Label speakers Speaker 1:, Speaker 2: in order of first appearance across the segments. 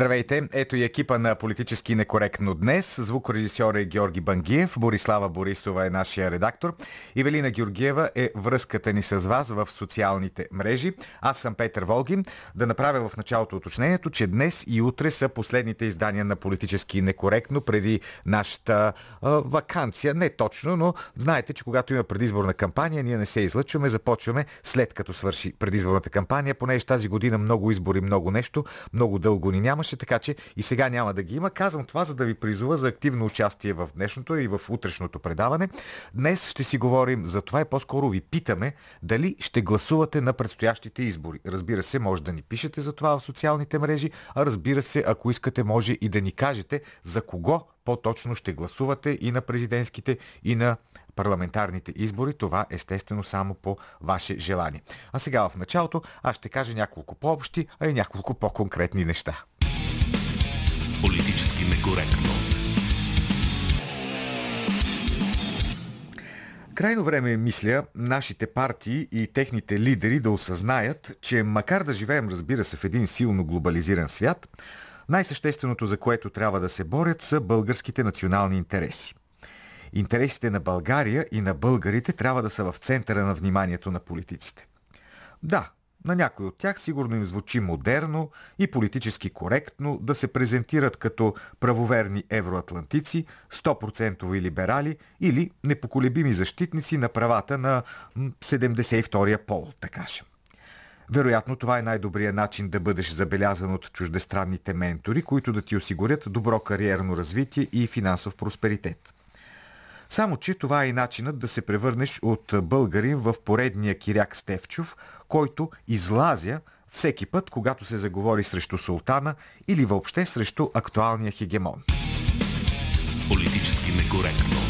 Speaker 1: Здравейте, ето и екипа на Политически некоректно днес. Звукорежисьор е Георги Бангиев, Борислава Борисова е нашия редактор. Ивелина Георгиева е връзката ни с вас в социалните мрежи. Аз съм Петър Волгин. Да направя в началото уточнението, че днес и утре са последните издания на Политически некоректно преди нашата а, вакансия. Не точно, но знаете, че когато има предизборна кампания, ние не се излъчваме, започваме след като свърши предизборната кампания, понеже тази година много избори, много нещо, много дълго ни нямаше, така че и сега няма да ги има. Казвам това, за да ви призова за активно участие в днешното и в утрешното предаване. Днес ще си говорим за това и по-скоро ви питаме дали ще гласувате на предстоящите избори. Разбира се, може да ни пишете за това в социалните мрежи, а разбира се, ако искате, може и да ни кажете за кого по-точно ще гласувате и на президентските, и на парламентарните избори. Това естествено само по ваше желание. А сега в началото аз ще кажа няколко по-общи, а и няколко по-конкретни неща.
Speaker 2: Политически некоректно.
Speaker 1: Крайно време е, мисля, нашите партии и техните лидери да осъзнаят, че макар да живеем, разбира се, в един силно глобализиран свят, най-същественото, за което трябва да се борят, са българските национални интереси. Интересите на България и на българите трябва да са в центъра на вниманието на политиците. Да, на някой от тях сигурно им звучи модерно и политически коректно да се презентират като правоверни евроатлантици, 100% либерали или непоколебими защитници на правата на 72-я пол, така кажем. Вероятно това е най-добрият начин да бъдеш забелязан от чуждестранните ментори, които да ти осигурят добро кариерно развитие и финансов просперитет. Само, че това е и начинът да се превърнеш от българин в поредния Киряк Стевчов, който излазя всеки път, когато се заговори срещу султана или въобще срещу актуалния хегемон.
Speaker 2: Политически некоректно.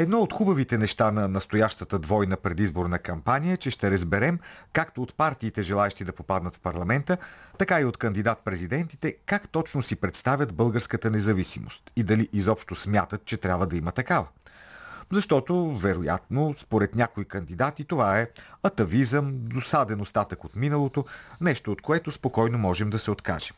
Speaker 1: Едно от хубавите неща на настоящата двойна предизборна кампания е, че ще разберем както от партиите желаящи да попаднат в парламента, така и от кандидат-президентите как точно си представят българската независимост и дали изобщо смятат, че трябва да има такава. Защото, вероятно, според някои кандидати, това е атавизъм, досаден остатък от миналото, нещо от което спокойно можем да се откажем.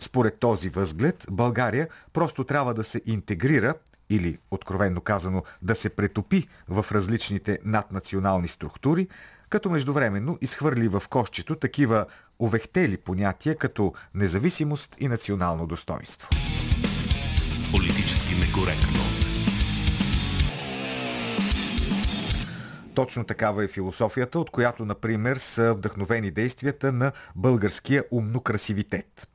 Speaker 1: Според този възглед, България просто трябва да се интегрира или, откровенно казано, да се претопи в различните наднационални структури, като междувременно изхвърли в кошчето такива увехтели понятия като независимост и национално достоинство.
Speaker 2: Политически некоректно.
Speaker 1: Точно такава е философията, от която, например, са вдъхновени действията на българския умно-красивитет.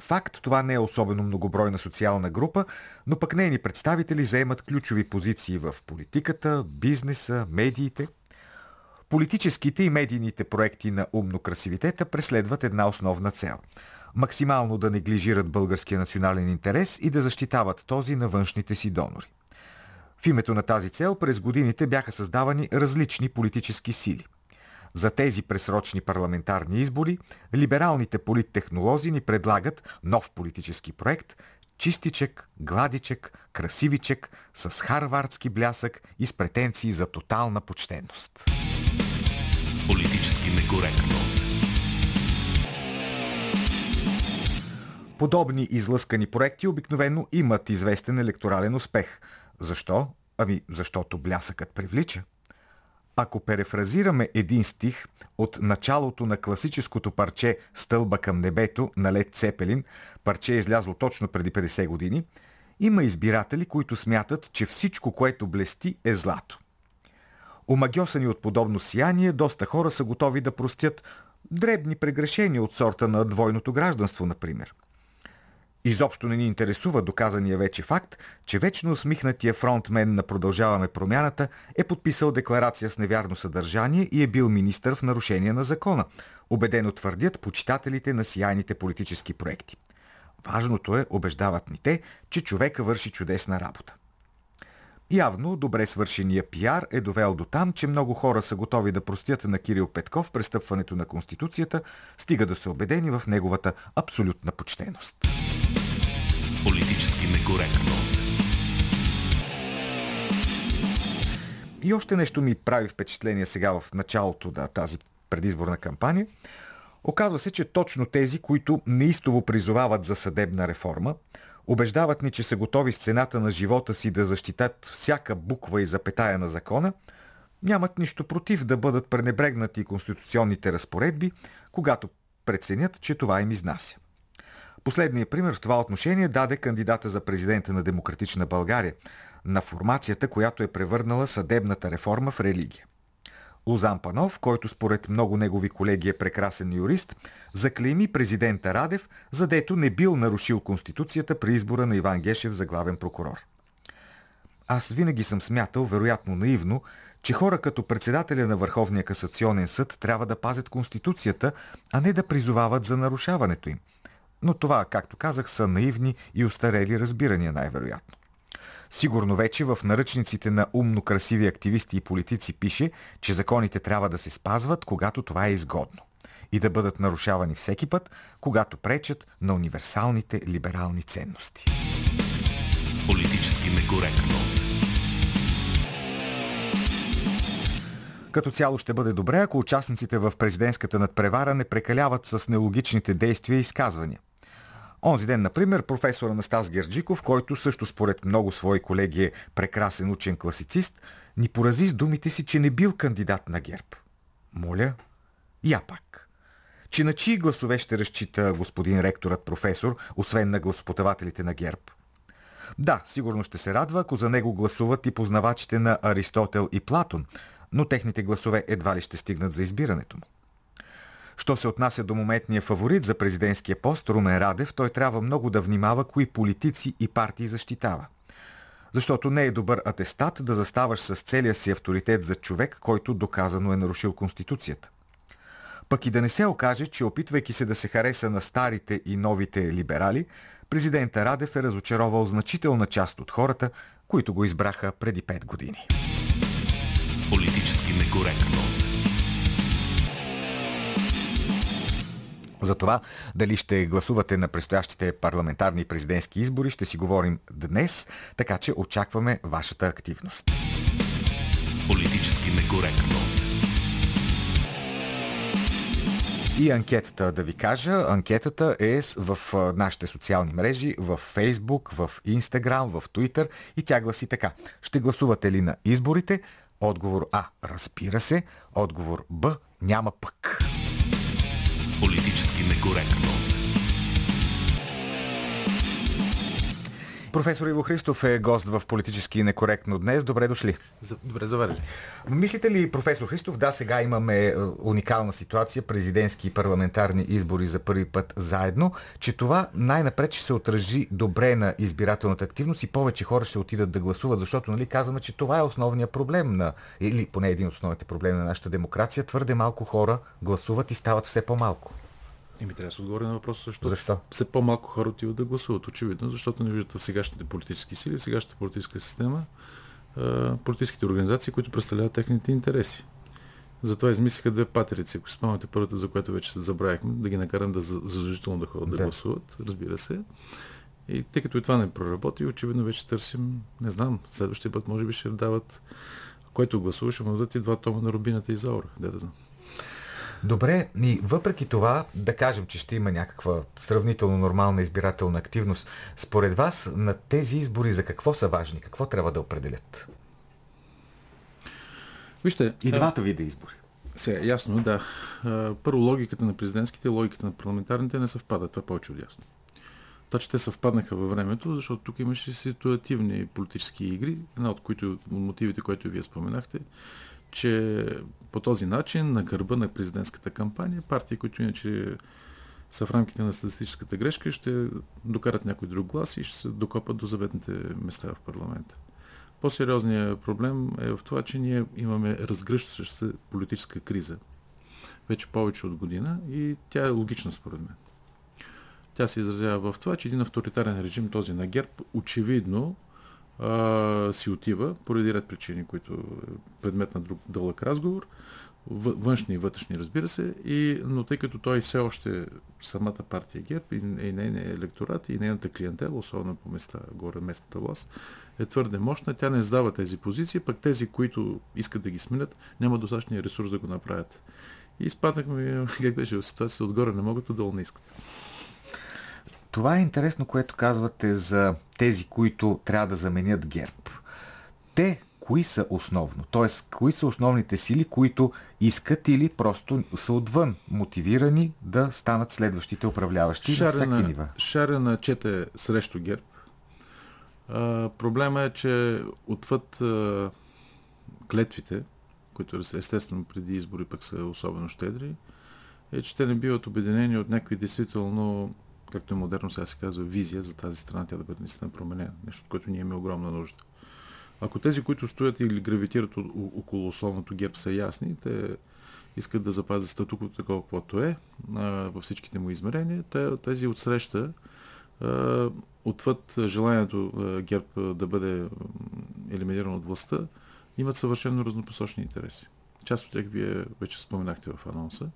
Speaker 1: Факт, това не е особено многобройна социална група, но пък нейни представители заемат ключови позиции в политиката, бизнеса, медиите. Политическите и медийните проекти на умно-красивитета преследват една основна цел – максимално да неглижират българския национален интерес и да защитават този на външните си донори. В името на тази цел през годините бяха създавани различни политически сили. За тези пресрочни парламентарни избори либералните политтехнолози ни предлагат нов политически проект – чистичек, гладичек, красивичек, с харвардски блясък и с претенции за тотална почтенност.
Speaker 2: Политически некоректно.
Speaker 1: Подобни излъскани проекти обикновено имат известен електорален успех. Защо? Ами защото блясъкът привлича. Ако перефразираме един стих от началото на класическото парче Стълба към небето на Лед Цепелин, парче е излязло точно преди 50 години, има избиратели, които смятат, че всичко, което блести, е злато. Омагьосани от подобно сияние, доста хора са готови да простят дребни прегрешения от сорта на двойното гражданство, например – Изобщо не ни интересува доказания вече факт, че вечно усмихнатия фронтмен на Продължаваме промяната е подписал декларация с невярно съдържание и е бил министър в нарушение на закона. Обедено твърдят почитателите на сияйните политически проекти. Важното е, убеждават ни те, че човека върши чудесна работа. Явно добре свършения пиар е довел до там, че много хора са готови да простят на Кирил Петков престъпването на Конституцията, стига да са убедени в неговата абсолютна почтеност.
Speaker 2: Политически некоректно.
Speaker 1: И още нещо ми прави впечатление сега в началото на тази предизборна кампания. Оказва се, че точно тези, които неистово призовават за съдебна реформа, убеждават ни, че са готови с цената на живота си да защитат всяка буква и запетая на закона, нямат нищо против да бъдат пренебрегнати конституционните разпоредби, когато преценят, че това им изнася. Последният пример в това отношение даде кандидата за президента на Демократична България на формацията, която е превърнала съдебната реформа в религия. Лозан Панов, който според много негови колеги е прекрасен юрист, заклейми президента Радев, задето не бил нарушил Конституцията при избора на Иван Гешев за главен прокурор. Аз винаги съм смятал, вероятно наивно, че хора като председателя на Върховния касационен съд трябва да пазят Конституцията, а не да призовават за нарушаването им. Но това, както казах, са наивни и устарели разбирания най-вероятно. Сигурно вече в наръчниците на умно красиви активисти и политици пише, че законите трябва да се спазват, когато това е изгодно и да бъдат нарушавани всеки път, когато пречат на универсалните либерални ценности.
Speaker 2: Политически некоректно.
Speaker 1: Като цяло ще бъде добре, ако участниците в президентската надпревара не прекаляват с нелогичните действия и изказвания – Онзи ден, например, професор Анастас Герджиков, който също според много свои колеги е прекрасен учен класицист, ни порази с думите си, че не бил кандидат на ГЕРБ. Моля, я пак. Че на чии гласове ще разчита господин ректорът професор, освен на гласопотавателите на ГЕРБ? Да, сигурно ще се радва, ако за него гласуват и познавачите на Аристотел и Платон, но техните гласове едва ли ще стигнат за избирането му. Що се отнася до моментния фаворит за президентския пост Румен Радев, той трябва много да внимава кои политици и партии защитава. Защото не е добър атестат да заставаш с целия си авторитет за човек, който доказано е нарушил Конституцията. Пък и да не се окаже, че опитвайки се да се хареса на старите и новите либерали, президента Радев е разочаровал значителна част от хората, които го избраха преди 5 години.
Speaker 2: Политически некоректно.
Speaker 1: За това дали ще гласувате на предстоящите парламентарни президентски избори ще си говорим днес, така че очакваме вашата активност.
Speaker 2: Политически некоректно.
Speaker 1: И анкетата да ви кажа. Анкетата е в нашите социални мрежи, в Facebook, в Instagram, в Twitter и тя гласи така. Ще гласувате ли на изборите? Отговор А. Разбира се. Отговор Б. Няма пък.
Speaker 2: Политически некоректно.
Speaker 1: Професор Иво Христов е гост в Политически некоректно днес. Добре дошли.
Speaker 3: Добре заварили.
Speaker 1: Мислите ли, професор Христов, да, сега имаме е, уникална ситуация, президентски и парламентарни избори за първи път заедно, че това най-напред ще се отражи добре на избирателната активност и повече хора ще отидат да гласуват, защото нали, казваме, че това е основният проблем на, или поне един от основните проблеми на нашата демокрация. Твърде малко хора гласуват и стават все по-малко.
Speaker 3: Еми трябва да се отговори на въпроса, защото
Speaker 1: Защо?
Speaker 3: все по-малко хора отиват да гласуват. Очевидно, защото не виждат в сегашните политически сили, в сегашната политическа система политическите организации, които представляват техните интереси. Затова измислиха две патерици. Ако спомняте първата, за която вече се забравихме, да ги накарам да задължително да ходят да. да гласуват, разбира се. И тъй като и това не проработи, очевидно вече търсим, не знам, следващия път може би ще дават, който гласува, ще му дадат и два тома на Рубината и Заура, да да знам.
Speaker 1: Добре, и въпреки това, да кажем, че ще има някаква сравнително нормална избирателна активност, според вас на тези избори за какво са важни? Какво трябва да определят?
Speaker 3: Вижте,
Speaker 1: и двата вида избори.
Speaker 3: Сега, ясно, да. Първо, логиката на президентските и логиката на парламентарните не съвпадат. Това е повече от ясно. Това, че те съвпаднаха във времето, защото тук имаше ситуативни политически игри, една от които мотивите, които вие споменахте, че по този начин, на гърба на президентската кампания, партии, които иначе са в рамките на статистическата грешка, ще докарат някой друг глас и ще се докопат до заветните места в парламента. По-сериозният проблем е в това, че ние имаме разгръщаща политическа криза вече повече от година и тя е логична според мен. Тя се изразява в това, че един авторитарен режим, този на ГЕРБ, очевидно си отива, поради ред причини, които е предмет на друг дълъг разговор, външни и вътрешни, разбира се, и, но тъй като той все още самата партия ГЕРБ и, и нейният електорат и нейната клиентела, особено по места, горе местната власт, е твърде мощна. Тя не издава тези позиции, пък тези, които искат да ги сменят, няма достатъчния ресурс да го направят. И изпаднахме, как беше в ситуация, отгоре не могат, отдолу не искат.
Speaker 1: Това е интересно, което казвате за тези, които трябва да заменят ГЕРБ. Те кои са основно? Тоест, кои са основните сили, които искат или просто са отвън мотивирани да станат следващите управляващи
Speaker 3: шарена,
Speaker 1: на всеки нива?
Speaker 3: Шарена чете срещу ГЕРБ. А, проблема е, че отвъд а, клетвите, които естествено преди избори пък са особено щедри, е, че те не биват обединени от някакви действително, както е модерно сега се казва, визия за тази страна, тя да бъде наистина променена. Нещо, от което ние имаме огромна нужда. Ако тези, които стоят или гравитират около условното геп са ясни, те искат да запазят статуквото такова, каквото е, във всичките му измерения, те, тези отсреща отвъд желанието ГЕРБ да бъде елиминиран от властта, имат съвършено разнопосочни интереси. Част от тях вие вече споменахте в анонса.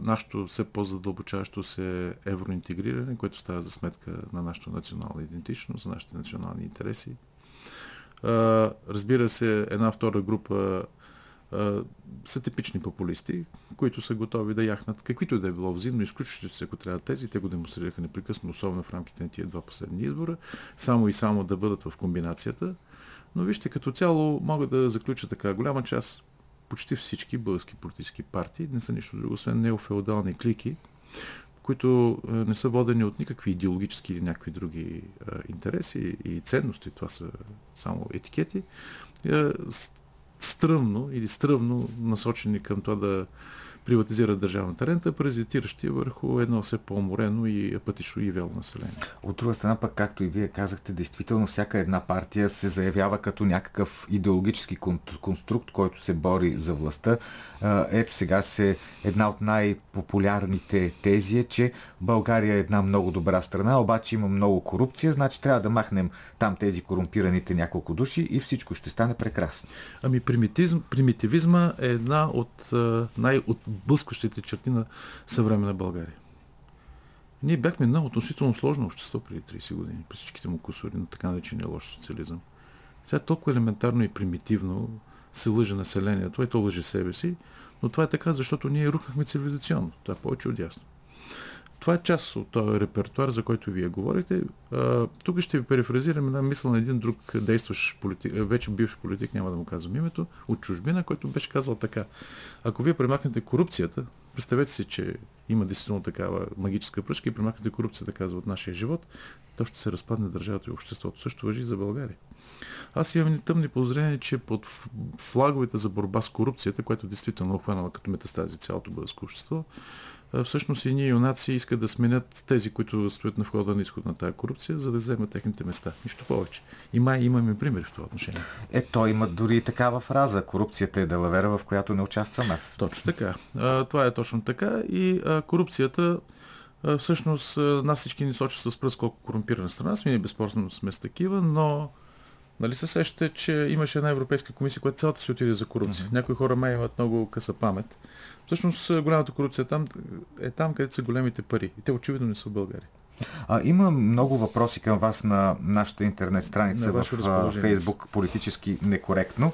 Speaker 3: Нашето все по-задълбочаващо се евроинтегриране, което става за сметка на нашата национална идентичност, за нашите национални интереси. разбира се, една втора група са типични популисти, които са готови да яхнат каквито и да е било взаимно, изключващи се, ако трябва тези. Те го демонстрираха непрекъснато, особено в рамките на тия два последни избора, само и само да бъдат в комбинацията. Но вижте, като цяло мога да заключа така. Голяма част, почти всички български политически партии не са нищо друго, освен неофеодални клики, които не са водени от никакви идеологически или някакви други а, интереси и ценности. Това са само етикети стръмно или стръмно насочени към това да приватизира държавната рента, паразитиращи върху едно все по-уморено и апатично и вяло население.
Speaker 1: От друга страна пък, както и вие казахте, действително всяка една партия се заявява като някакъв идеологически конструкт, който се бори за властта. Ето сега се една от най-популярните тези е, че България е една много добра страна, обаче има много корупция, значи трябва да махнем там тези корумпираните няколко души и всичко ще стане прекрасно.
Speaker 3: Ами примитивизма е една от най- от блъскващите черти на съвременна България. Ние бяхме едно относително сложно общество преди 30 години, през всичките му кусори на така наречения лош социализъм. Сега толкова елементарно и примитивно се лъже населението, ето лъже себе си, но това е така, защото ние рухнахме цивилизационно. Това е повече от ясно. Това е част от този репертуар, за който вие говорите. Тук ще ви перефразирам една мисъл на един друг действащ политик, вече бивш политик, няма да му казвам името, от чужбина, който беше казал така. Ако вие премахнете корупцията, представете си, че има действително такава магическа пръчка и премахнете корупцията, казва от нашия живот, то ще се разпадне държавата и обществото. Също въжи и за България. Аз имам тъмни подозрения, че под флаговете за борба с корупцията, което действително е обхванала като метастази цялото българско общество, всъщност и ние юнаци искат да сменят тези, които стоят на входа на изход на тази корупция, за да вземат техните места. Нищо повече. И май имаме примери в това отношение.
Speaker 1: Е, той има дори и такава фраза. Корупцията е далавера, в която не участвам аз.
Speaker 3: Точно така. А, това е точно така. И а, корупцията а, всъщност нас всички ни сочат с пръст колко корумпирана страна сме. Ние безспорно сме с такива, но Нали се сещате, че имаше една Европейска комисия, която цялата си отиде за корупция. Mm-hmm. Някои хора май имат много къса памет. Всъщност голямата корупция там, е там, където са големите пари. И те очевидно не са в България.
Speaker 1: А, има много въпроси към вас на нашата интернет страница в Фейсбук, политически некоректно.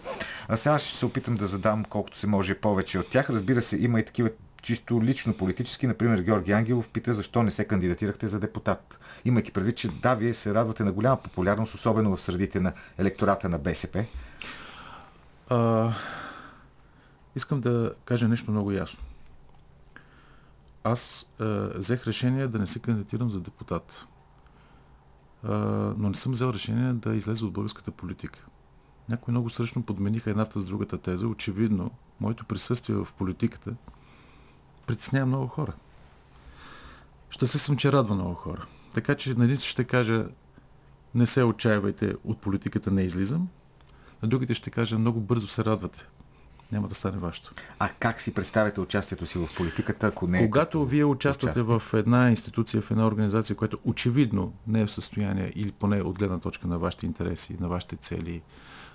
Speaker 1: А сега ще се опитам да задам колкото се може повече от тях. Разбира се, има и такива чисто лично политически. Например, Георги Ангелов пита защо не се кандидатирахте за депутат. Имайки предвид, че да, вие се радвате на голяма популярност, особено в средите на електората на БСП.
Speaker 3: А, искам да кажа нещо много ясно. Аз а, взех решение да не се кандидатирам за депутат. А, но не съм взел решение да излезе от българската политика. Някои много сръчно подмениха едната с другата теза. Очевидно, моето присъствие в политиката притеснява много хора. Щастлив съм, че радва много хора. Така че на едните ще кажа не се отчаивайте, от политиката не излизам. На другите ще кажа много бързо се радвате. Няма да стане вашето.
Speaker 1: А как си представяте участието си в политиката, ако не
Speaker 3: е Когато като... вие участвате участие? в една институция, в една организация, която очевидно не е в състояние или поне от гледна точка на вашите интереси, на вашите цели,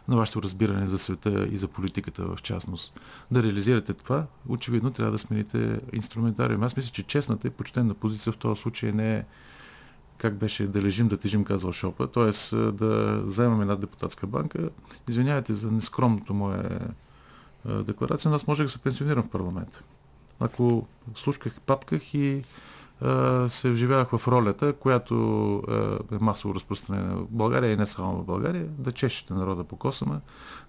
Speaker 3: на вашето разбиране за света и за политиката в частност. Да реализирате това, очевидно трябва да смените инструментариум. Аз мисля, че честната и почтенна позиция в този случай не е как беше да лежим, да тежим, казал Шопа, т.е. да вземем една депутатска банка. Извинявайте за нескромното мое декларация, но аз можех да се пенсионирам в парламента. Ако слушках, папках и се вживявах в ролята, която е масово разпространена в България и не само в България, да чешете народа по косама,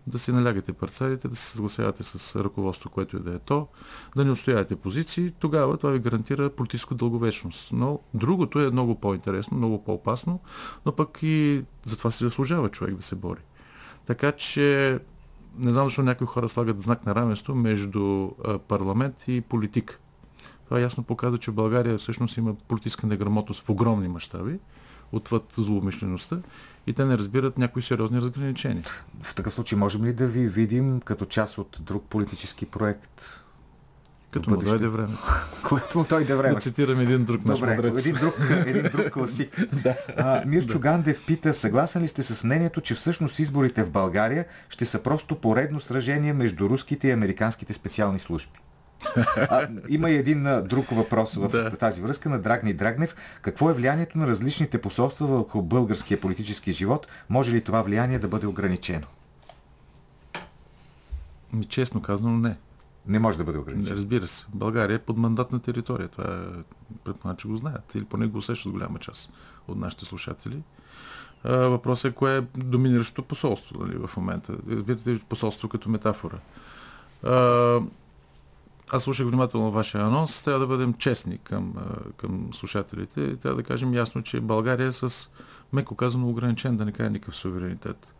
Speaker 3: да си налягате парцелите, да се съгласявате с ръководство, което и да е то, да не устоявате позиции, тогава това ви гарантира политическа дълговечност. Но другото е много по-интересно, много по-опасно, но пък и затова се заслужава човек да се бори. Така че не знам защо някои хора слагат знак на равенство между парламент и политика. Това ясно показва, че България всъщност има политическа неграмотност в огромни мащаби, отвъд злоумишлеността и те не разбират някои сериозни разграничения.
Speaker 1: В такъв случай можем ли да ви видим като част от друг политически проект?
Speaker 3: Като му дойде време.
Speaker 1: Когато му дойде време.
Speaker 3: Да цитирам един друг наш
Speaker 1: Добре, мудрец. един друг, един друг класик. да. а, Мирчо да. Гандев пита, съгласен ли сте с мнението, че всъщност изборите в България ще са просто поредно сражение между руските и американските специални служби? А, има и един а, друг въпрос в да. тази връзка на Драгни Драгнев. Какво е влиянието на различните посолства върху българския политически живот? Може ли това влияние да бъде ограничено?
Speaker 3: Ми, честно казано, не.
Speaker 1: Не може да бъде ограничено.
Speaker 3: Разбира се. България е под мандатна територия. Това е, предполагам, че го знаят. Или поне го усещат голяма част от нашите слушатели. Въпросът е кое е доминиращото посолство нали, в момента. Видите посолство като метафора. Аз слушах внимателно вашия анонс. Трябва да бъдем честни към, към слушателите. Трябва да кажем ясно, че България е с, меко казано, ограничен, да не кажа никакъв суверенитет.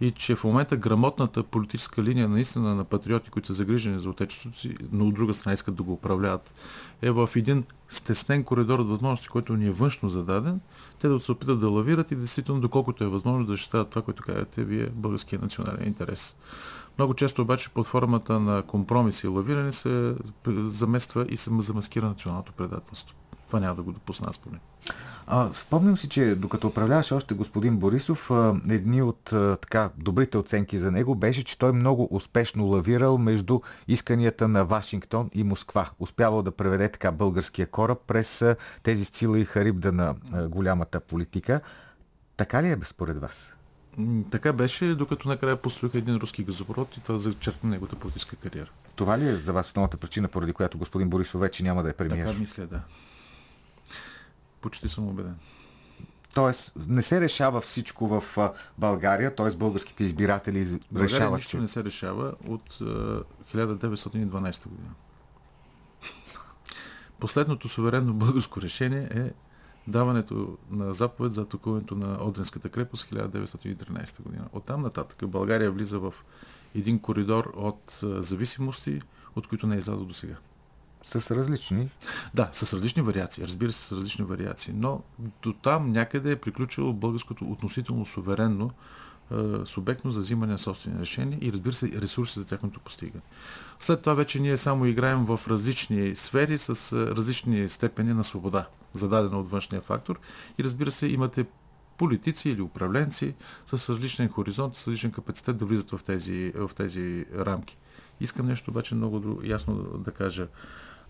Speaker 3: И че в момента грамотната политическа линия наистина на патриоти, които са загрижени за отечеството си, но от друга страна искат да го управляват, е в един стеснен коридор от възможности, който ни е външно зададен, те да се опитат да лавират и действително, доколкото е възможно, да защитават това, което казвате вие, българския национален интерес. Много често обаче под формата на компромиси и лавиране се замества и се замаскира националното предателство. Това няма да го допусна аз поне.
Speaker 1: А, спомням си, че докато управляваше още господин Борисов, а, едни от а, така добрите оценки за него беше, че той много успешно лавирал между исканията на Вашингтон и Москва. Успявал да преведе така българския кораб през а, тези сила и харибда на а, голямата политика. Така ли е според вас?
Speaker 3: Така беше, докато накрая построиха един руски газопровод и това зачеркна неговата политическа кариера.
Speaker 1: Това ли е за вас основната причина, поради която господин Борисов вече няма да е премиер?
Speaker 3: Така мисля, да. Почти съм убеден.
Speaker 1: Тоест, не се решава всичко в България, т.е. българските избиратели България решават.
Speaker 3: нищо че... не се решава от 1912 година. Последното суверенно българско решение е даването на заповед за атакуването на Одринската крепост 1913 година. Оттам нататък България влиза в един коридор от зависимости, от които не е излязъл до сега.
Speaker 1: С различни?
Speaker 3: Да, с различни вариации. Разбира се, с различни вариации. Но до там някъде е приключило българското относително суверенно е, субектно за взимане на собствени решения и разбира се ресурси за тяхното постигане. След това вече ние само играем в различни сфери с различни степени на свобода, зададена от външния фактор и разбира се имате политици или управленци с различен хоризонт, с различен капацитет да влизат в тези, в тези рамки. Искам нещо обаче много ясно да кажа.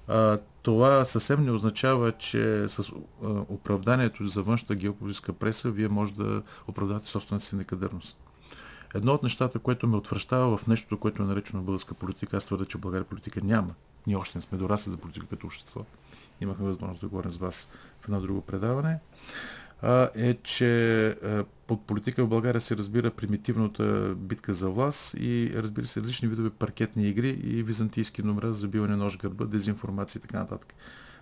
Speaker 3: А, това съвсем не означава, че с оправданието за външната геополитическа преса вие може да оправдате собствената си некадърност. Едно от нещата, което ме отвръщава в нещото, което е наречено българска политика, аз твърда, че България политика няма. Ние още не сме дорасли за политика като общество. Имахме възможност да говорим с вас в едно друго предаване е, че под политика в България се разбира примитивната битка за власт и разбира се различни видове паркетни игри и византийски номера за забиване нож гърба, дезинформация и така нататък.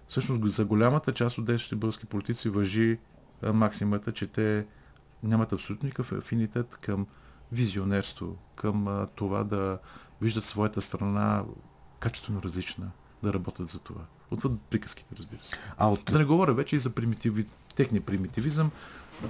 Speaker 3: Всъщност за голямата част от действащите български политици въжи максимата, че те нямат абсолютно никакъв афинитет към визионерство, към това да виждат своята страна качествено различна, да работят за това. Отвъд приказките, разбира се. А от... Да не говоря вече и за примитиви, техния примитивизъм,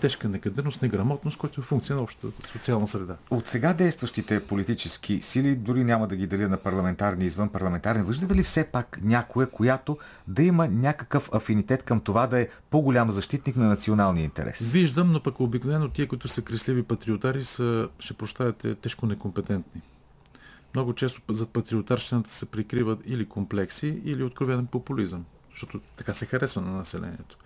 Speaker 3: тежка некадърност, неграмотност, което е функция на общата социална среда.
Speaker 1: От сега действащите политически сили, дори няма да ги деля на парламентарни и извън парламентарни, виждате ли все пак някоя, която да има някакъв афинитет към това да е по-голям защитник на националния интерес?
Speaker 3: Виждам, но пък обикновено тия, които са кресливи патриотари, са, ще прощавате, тежко некомпетентни. Много често зад патриотарщината се прикриват или комплекси, или откровен популизъм, защото така се харесва на населението.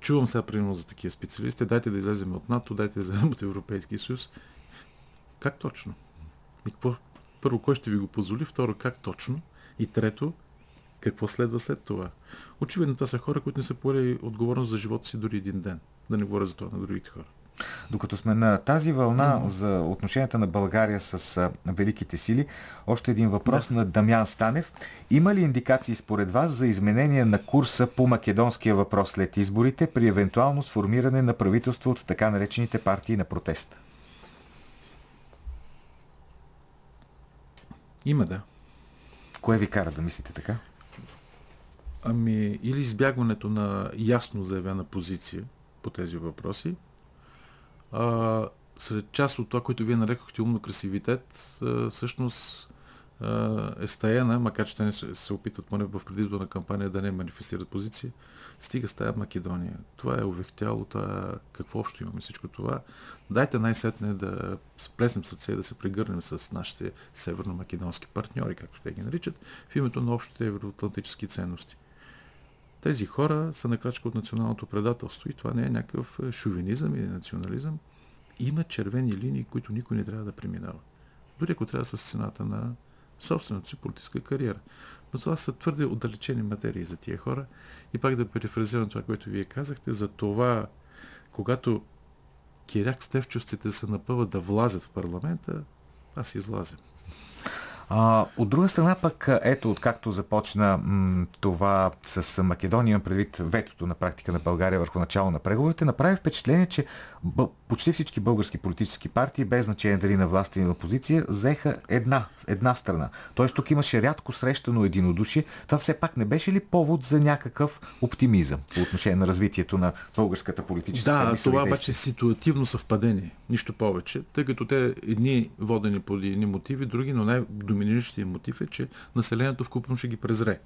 Speaker 3: Чувам сега примерно за такива специалисти. Дайте да излезем от НАТО, дайте да излезем от Европейския съюз. Как точно? И какво? Първо, кой ще ви го позволи? Второ, как точно? И трето, какво следва след това? Очевидно, това са хора, които не са поели отговорност за живота си дори един ден. Да не говоря за това на другите хора.
Speaker 1: Докато сме на тази вълна mm-hmm. за отношенията на България с а, великите сили, още един въпрос да. на Дамян Станев. Има ли индикации според вас за изменение на курса по македонския въпрос след изборите при евентуално сформиране на правителство от така наречените партии на протеста?
Speaker 3: Има, да.
Speaker 1: Кое ви кара да мислите така?
Speaker 3: Ами, или избягването на ясно заявена позиция по тези въпроси, а, сред част от това, което вие нарекохте умно красивитет, а, всъщност а, е стаяна, макар че те не се, се опитват поне в предизборна кампания да не манифестират позиция, стига стая Македония. Това е увехтяло, това, какво общо имаме всичко това. Дайте най-сетне да сплеснем сърце и да се прегърнем с нашите северно-македонски партньори, както те ги наричат, в името на общите евроатлантически ценности. Тези хора са на крачка от националното предателство и това не е някакъв е, шовинизъм или национализъм. Има червени линии, които никой не трябва да преминава. Дори ако трябва с цената на собствената си политическа кариера. Но това са твърде отдалечени материи за тия хора. И пак да перефразирам това, което вие казахте, за това, когато Киряк Стевчовците се напъват да влазят в парламента, аз излазя.
Speaker 1: А, от друга страна пък, ето, откакто започна м- това с Македония, предвид ветото на практика на България върху начало на преговорите, направи впечатление, че почти всички български политически партии, без значение дали на власт или на опозиция, взеха една, една страна. Тоест тук имаше рядко срещано единодушие. Това все пак не беше ли повод за някакъв оптимизъм по отношение на развитието на българската политическа
Speaker 3: Да, това обаче е ситуативно съвпадение. Нищо повече, тъй като те едни водени по едни мотиви, други, но най доминиращия мотив е, че населението в купом ще ги презре.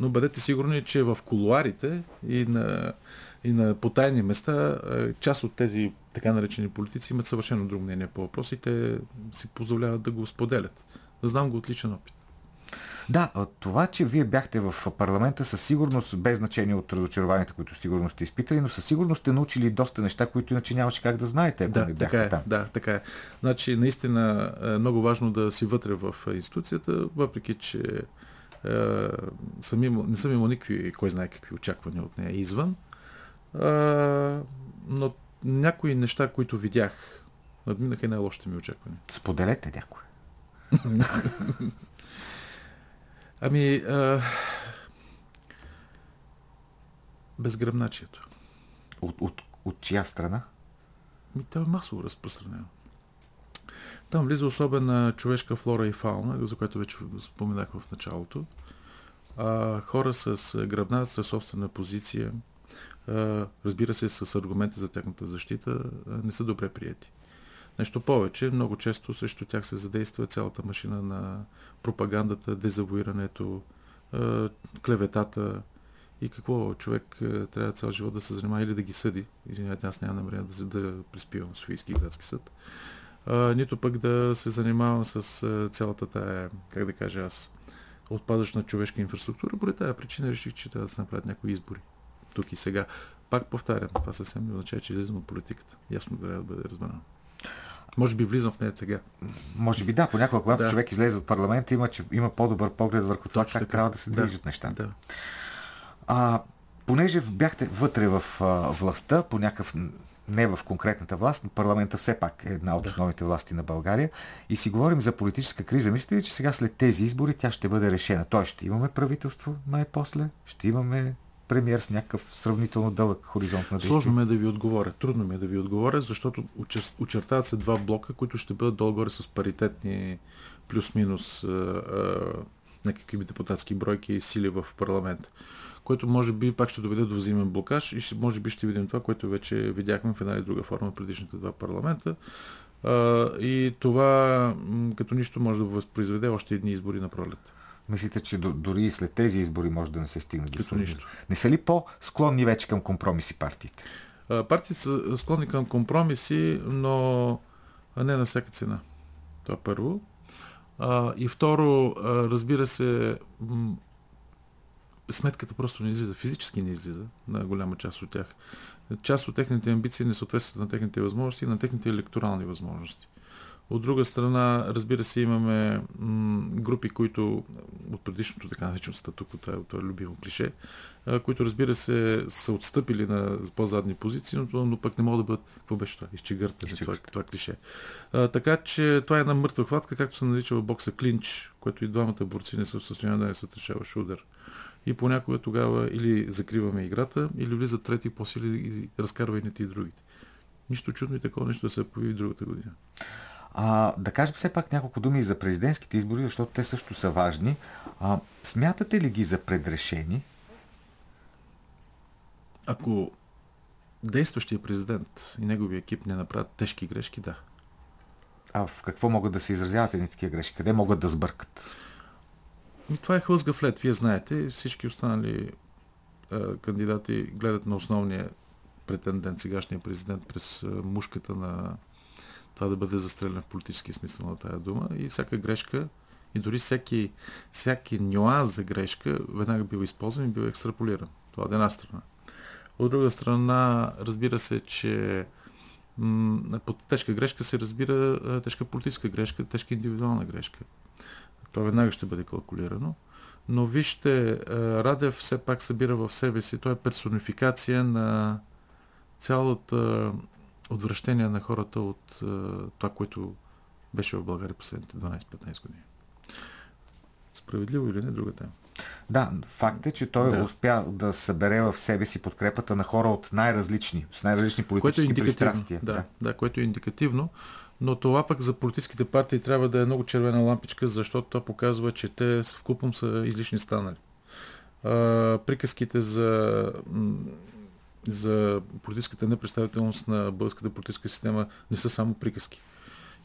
Speaker 3: Но бъдете сигурни, че в колуарите и на, и на потайни места е, част от тези така наречени политици имат съвършено друго мнение по въпросите, си позволяват да го споделят. Знам го отличен опит.
Speaker 1: Да, това, че вие бяхте в парламента, със сигурност, без значение от разочарованията, които сигурно сте изпитали, но със сигурност сте научили доста неща, които иначе нямаше как да знаете, ако
Speaker 3: да,
Speaker 1: не бяхте
Speaker 3: така е,
Speaker 1: там.
Speaker 3: Да, така е. Значи, наистина е много важно да си вътре в институцията, въпреки, че е, съм имал, не съм имал никакви, кой знае какви очаквания от нея извън. Но някои неща, които видях, надминаха и най-лошите ми очаквания.
Speaker 1: Споделете някое.
Speaker 3: Ами, а... безгръбначието.
Speaker 1: От, от, от чия страна?
Speaker 3: Ми, това е масово разпространено. Там влиза особена човешка флора и фауна, за което вече споменах в началото. А, хора с гръбна, с собствена позиция, разбира се, с аргументи за тяхната защита, не са добре прияти. Нещо повече, много често срещу тях се задейства цялата машина на пропагандата, дезавуирането, клеветата и какво човек трябва цял живот да се занимава или да ги съди. Извинявайте, аз нямам намерение да, да приспивам Софийски градски съд. Нито пък да се занимавам с цялата тая, как да кажа аз, отпадъчна човешка инфраструктура. Поради тази причина реших, че трябва да се направят някои избори. Тук и сега. Пак повтарям, това съвсем не означава, че излизам от политиката. Ясно трябва да бъде разбрано. Може би влизам в нея сега.
Speaker 1: Може би да, понякога, когато да. човек излезе от парламента, има, че, има по-добър поглед върху това, как така. трябва да се движат да. нещата. Да. А, понеже бяхте вътре в а, властта, по някакъв не в конкретната власт, но парламента все пак е една от основните власти на България. И си говорим за политическа криза. Мислите ли, че сега след тези избори тя ще бъде решена? Тоест ще имаме правителство най-после, ще имаме премьер с някакъв сравнително дълъг хоризонт на
Speaker 3: действие? Сложно ме е да ви отговоря. Трудно ми е да ви отговоря, защото очертават се два блока, които ще бъдат долу-горе с паритетни плюс-минус някакви депутатски бройки и сили в парламент. Което може би пак ще доведе до взаимен блокаж и ще, може би ще видим това, което вече видяхме в една или друга форма в предишните два парламента. А, и това като нищо може да възпроизведе още едни избори на пролет.
Speaker 1: Мислите, че дори и след тези избори може да не се стигне
Speaker 3: до нищо.
Speaker 1: Не са ли по-склонни вече към компромиси партиите?
Speaker 3: Партиите са склонни към компромиси, но не на всяка цена. Това първо. И второ, разбира се, сметката просто не излиза, физически не излиза на голяма част от тях. Част от техните амбиции не съответстват на техните възможности и на техните електорални възможности. От друга страна, разбира се, имаме групи, които от предишното така наречено статуко, това е, това е любимо клише, които разбира се са отстъпили на по-задни позиции, но, но пък не могат да бъдат, какво беше това, изчегъртане, това, това клише. А, така че това е една мъртва хватка, както се нарича в бокса клинч, което и двамата борци не са в състояние да не се решава шудер. И понякога тогава или закриваме играта, или влизат трети по-сили и разкарва едните и другите. Нищо чудно и такова нещо да се появи другата година.
Speaker 1: А, да кажем все пак няколко думи и за президентските избори, защото те също са важни. А, смятате ли ги за предрешени?
Speaker 3: Ако действащия президент и неговия екип не направят тежки грешки, да.
Speaker 1: А в какво могат да се изразяват едни такива грешки? Къде могат да сбъркат?
Speaker 3: И това е хлъзгав лед. Вие знаете, всички останали е, кандидати гледат на основния претендент, сегашния президент, през е, мушката на това да бъде застрелян в политически смисъл на тая дума и всяка грешка и дори всеки, всяки нюанс за грешка веднага бива използван и бива екстраполиран. Това от една страна. От друга страна, разбира се, че под тежка грешка се разбира тежка политическа грешка, тежка индивидуална грешка. Това веднага ще бъде калкулирано. Но вижте, Радев все пак събира в себе си, той е персонификация на цялата отвращение на хората от това, което беше в България последните 12-15 години. Справедливо или не, друга тема.
Speaker 1: Да, факт е, че той да. успя да събере в себе си подкрепата на хора от най-различни, с най-различни политически
Speaker 3: което е
Speaker 1: пристрастия.
Speaker 3: Да, да. да, което е индикативно. Но това пък за политическите партии трябва да е много червена лампичка, защото това показва, че те в купом са излишни станали. А, приказките за за политическата непредставителност на българската политическа система не са само приказки.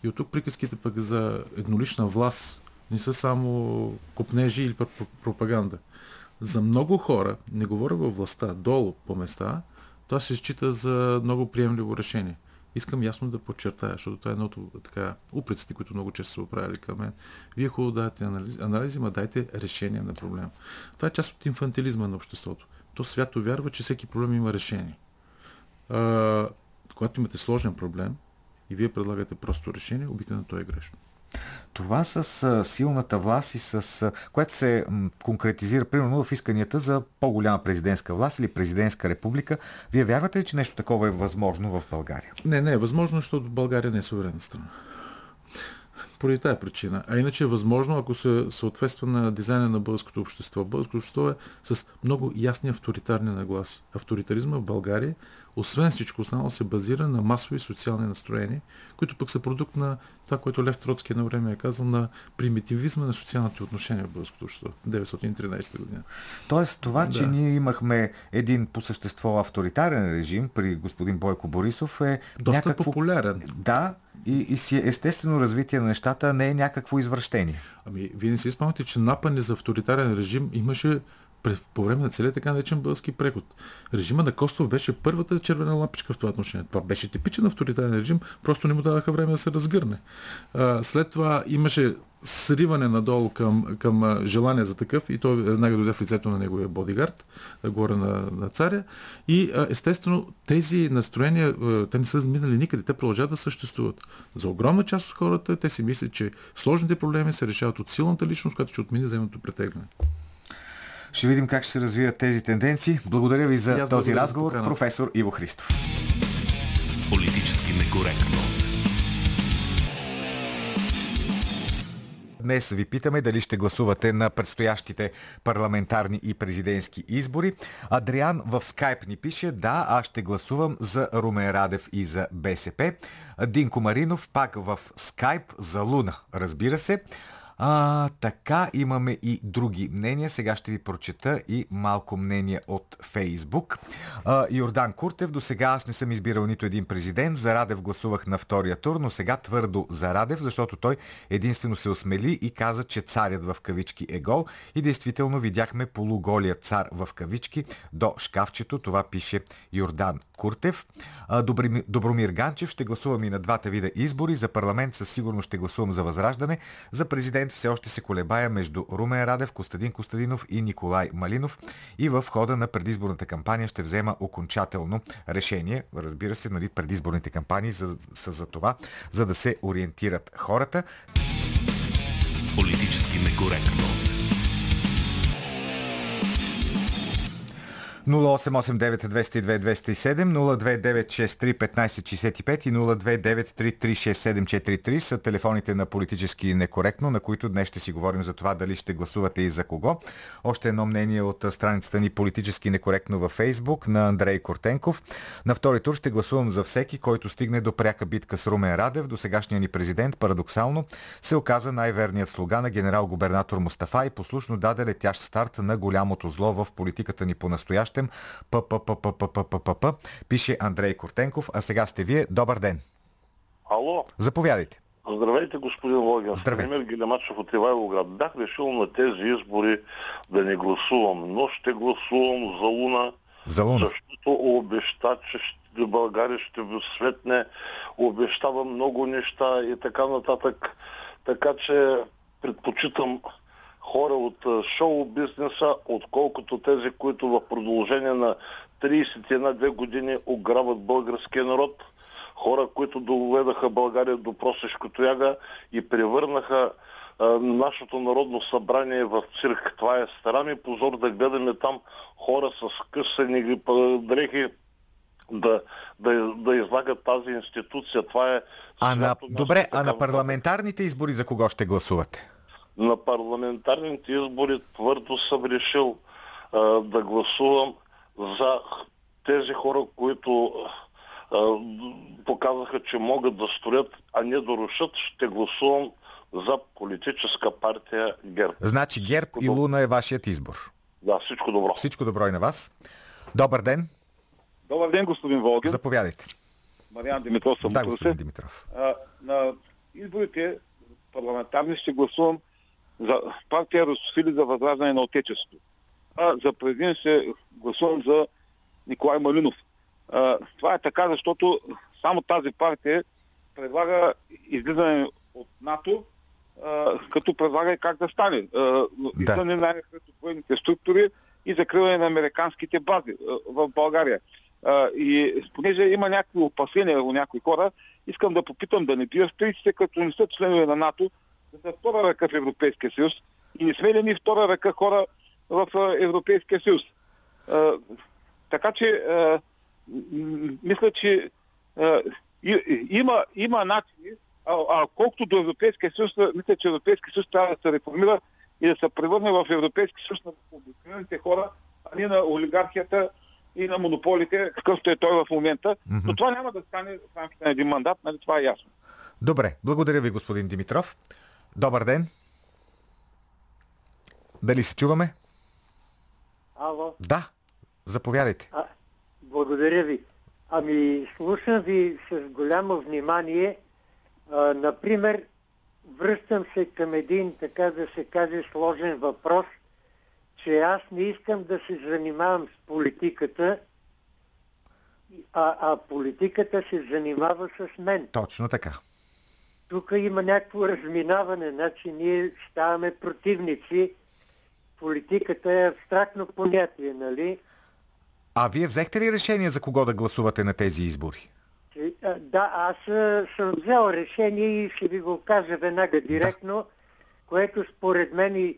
Speaker 3: И от тук приказките пък за еднолична власт не са само копнежи или пропаганда. За много хора, не говоря във властта, долу по места, това се счита за много приемливо решение. Искам ясно да подчертая, защото това е едното така упреците, които много често са оправили към мен. Вие хубаво дадете анализи, анализи, ма дайте решение на проблема. Това е част от инфантилизма на обществото то свято вярва, че всеки проблем има решение. А, когато имате сложен проблем и вие предлагате просто решение, обикновено то е грешно.
Speaker 1: Това с силната власт и с което се конкретизира примерно в исканията за по-голяма президентска власт или президентска република. Вие вярвате ли, че нещо такова е възможно в България?
Speaker 3: Не, не е възможно, защото България не е суверенна страна поради тази причина. А иначе е възможно, ако се съответства на дизайна на българското общество. Българското общество е с много ясни авторитарни нагласи. Авторитаризма в България, освен всичко останало, се базира на масови социални настроения, които пък са продукт на това, което Лев Троцки на време е казал, на примитивизма на социалните отношения в българското общество. 913 година.
Speaker 1: Тоест това, че да. ние имахме един по същество авторитарен режим при господин Бойко Борисов е
Speaker 3: Доста някакво... популярен.
Speaker 1: Да, и, и си е естествено развитие на нещата не е някакво извращение.
Speaker 3: Ами, вие не си спомняте, че напъни за авторитарен режим имаше по време на целият така наречен български преход. Режима на Костов беше първата червена лампичка в това отношение. Това беше типичен авторитарен режим, просто не му даваха време да се разгърне. След това имаше сриване надолу към, към желание за такъв и той веднага дойде в лицето на неговия бодигард, горе на, на царя. И естествено тези настроения, те не са минали никъде, те продължават да съществуват. За огромна част от хората те си мислят, че сложните проблеми се решават от силната личност, която ще отмине взаимното претегляне.
Speaker 1: Ще видим как ще се развият тези тенденции. Благодаря ви за този разговор, професор Иво Христов. Политически некоректно. Днес ви питаме дали ще гласувате на предстоящите парламентарни и президентски избори. Адриан в скайп ни пише, да, аз ще гласувам за Румен Радев и за БСП. Динко Маринов пак в скайп за Луна, разбира се. А, така, имаме и други мнения. Сега ще ви прочета и малко мнение от Фейсбук. А, Йордан Куртев, до сега аз не съм избирал нито един президент. За Радев гласувах на втория тур, но сега твърдо за Радев, защото той единствено се осмели и каза, че царят в кавички е гол. И действително видяхме полуголия цар в кавички до шкафчето. Това пише Йордан Куртев. А, Добромир Ганчев, ще гласувам и на двата вида избори. За парламент със сигурност ще гласувам за възраждане. За президент все още се колебая между Румен Радев, Костадин Костадинов и Николай Малинов. И в хода на предизборната кампания ще взема окончателно решение. Разбира се, нали, предизборните кампании са, са за това, за да се ориентират хората.
Speaker 2: Политически некоректно.
Speaker 1: 0889-202-207, 02963-1565 и 029336743 са телефоните на политически некоректно, на които днес ще си говорим за това дали ще гласувате и за кого. Още едно мнение от страницата ни политически некоректно във Фейсбук на Андрей Кортенков. На втори тур ще гласувам за всеки, който стигне до пряка битка с Румен Радев. До сегашния ни президент, парадоксално, се оказа най-верният слуга на генерал-губернатор Мустафа и послушно даде летящ старт на голямото зло в политиката ни по настоящем. ПППППППП, пише Андрей Кортенков, а сега сте вие. Добър ден.
Speaker 4: Ало.
Speaker 1: Заповядайте.
Speaker 4: Здравейте, господин Логин.
Speaker 1: Здравейте.
Speaker 4: Емир Гилемачев от Ивайлоград. Бях решил на тези избори да не гласувам, но ще гласувам за Луна,
Speaker 1: За Луна.
Speaker 4: защото обеща, че ще- България ще светне, обещава много неща и така нататък. Така че предпочитам хора от шоу бизнеса, отколкото тези, които в продължение на 31-2 години ограбват българския народ. Хора, които доведаха България до просешко тояга и превърнаха а, нашето народно събрание в цирк. Това е срам и позор да гледаме там хора с късани дрехи да, да, да излагат тази институция. Това е...
Speaker 1: А на, добре, а на парламентарните избори за кого ще гласувате?
Speaker 4: На парламентарните избори твърдо съм решил а, да гласувам за тези хора, които а, показаха, че могат да строят, а не да рушат. Ще гласувам за политическа партия ГЕРБ.
Speaker 1: Значи ГЕРБ и Луна е вашият избор.
Speaker 4: Да, всичко добро.
Speaker 1: Всичко добро и на вас. Добър ден.
Speaker 5: Добър ден, господин Волгин.
Speaker 1: Заповядайте.
Speaker 5: Мариан Димитров съм
Speaker 1: Да, господин. Димитров.
Speaker 5: А, на изборите парламентарни ще гласувам за партия Русофили за възраждане на Отечеството. А за президент ще гласувам за Николай Малинов. А, това е така, защото само тази партия предлага излизане от НАТО, а, като предлага и как да стане. А, излизане на от военните структури и закриване на американските бази а, в България. А, и понеже има някакви опасения у някои хора, искам да попитам да не би австрийците, като не са членове на НАТО, са втора ръка в Европейския съюз и не сме ли ни втора ръка хора в Европейския съюз. А, така че а, мисля, че а, и, и- има, има начини, а, а колкото до Европейския съюз, мисля, че Европейския съюз трябва да се реформира и да се превърне в Европейски съюз на обикновените хора, а не на олигархията и на монополите, какъвто е той в момента. Но това няма да стане в рамките на един мандат, нали това е ясно.
Speaker 1: Добре, благодаря ви, господин Димитров. Добър ден. Дали се чуваме?
Speaker 6: Ало,
Speaker 1: Да. Заповядайте.
Speaker 6: а, благодаря ви. Ами, слушам ви с голямо внимание. А, например, връщам се към един, така да се каже, сложен въпрос, че аз не искам да се занимавам с политиката, а, а политиката се занимава с мен.
Speaker 1: Точно така.
Speaker 6: Тук има някакво разминаване, значи ние ставаме противници. Политиката е абстрактно понятие, нали?
Speaker 1: А вие взехте ли решение за кого да гласувате на тези избори?
Speaker 6: А, Да, аз съм взел решение и ще ви го кажа веднага директно, което според мен и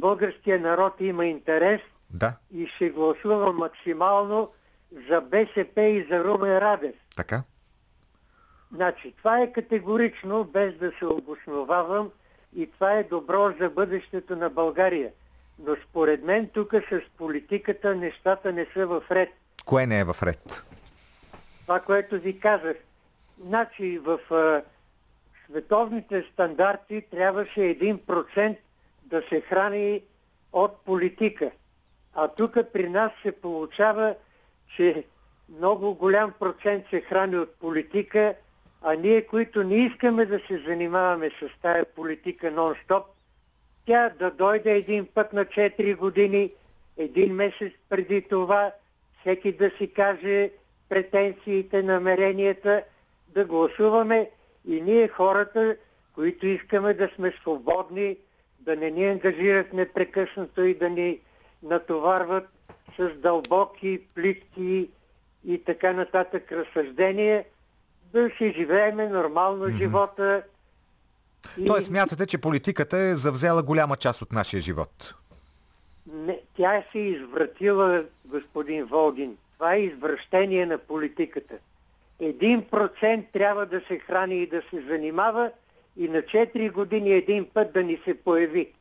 Speaker 6: българския народ има интерес
Speaker 1: Да,
Speaker 6: и ще гласува максимално за БСП и за Румен Радев.
Speaker 1: така.
Speaker 6: Значи, това е категорично, без да се обосновавам и това е добро за бъдещето на България. Но според мен тук с политиката нещата не са в ред.
Speaker 1: Кое не е в ред?
Speaker 6: Това, което ви казах. Значи в а, световните стандарти трябваше 1% да се храни от политика. А тук при нас се получава, че много голям процент се храни от политика, а ние, които не искаме да се занимаваме с тая политика нон-стоп, тя да дойде един път на 4 години, един месец преди това, всеки да си каже претенциите, намеренията, да гласуваме. И ние хората, които искаме да сме свободни, да не ни ангажират непрекъснато и да ни натоварват с дълбоки, плитки и така нататък разсъждения, си живееме нормално mm-hmm. живота.
Speaker 1: И... Тоест смятате, че политиката е завзела голяма част от нашия живот?
Speaker 6: Не, тя се извратила, господин Волгин. Това е извращение на политиката. Един процент трябва да се храни и да се занимава и на 4 години един път да ни се появи.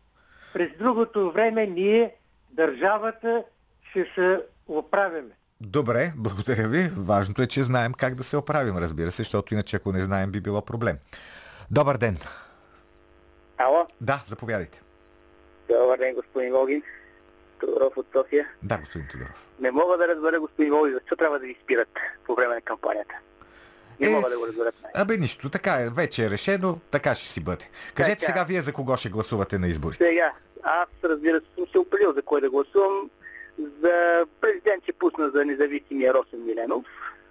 Speaker 6: През другото време ние, държавата, ще се оправяме.
Speaker 1: Добре, благодаря ви. Важното е, че знаем как да се оправим, разбира се, защото иначе ако не знаем би било проблем. Добър ден.
Speaker 7: Ало?
Speaker 1: Да, заповядайте.
Speaker 7: Добър ден, господин Логин. Тодоров от София.
Speaker 1: Да, господин Тодоров.
Speaker 7: Не мога да разбера, господин Логин, защо трябва да ви спират по време на кампанията. Не е, мога да го разбера.
Speaker 1: Абе нищо, така е, вече е решено, така ще си бъде. Кажете така. сега вие за кого ще гласувате на изборите.
Speaker 7: Сега, аз разбира се съм се определил за кой да гласувам. За президент ще пусна за независимия Росен Миленов.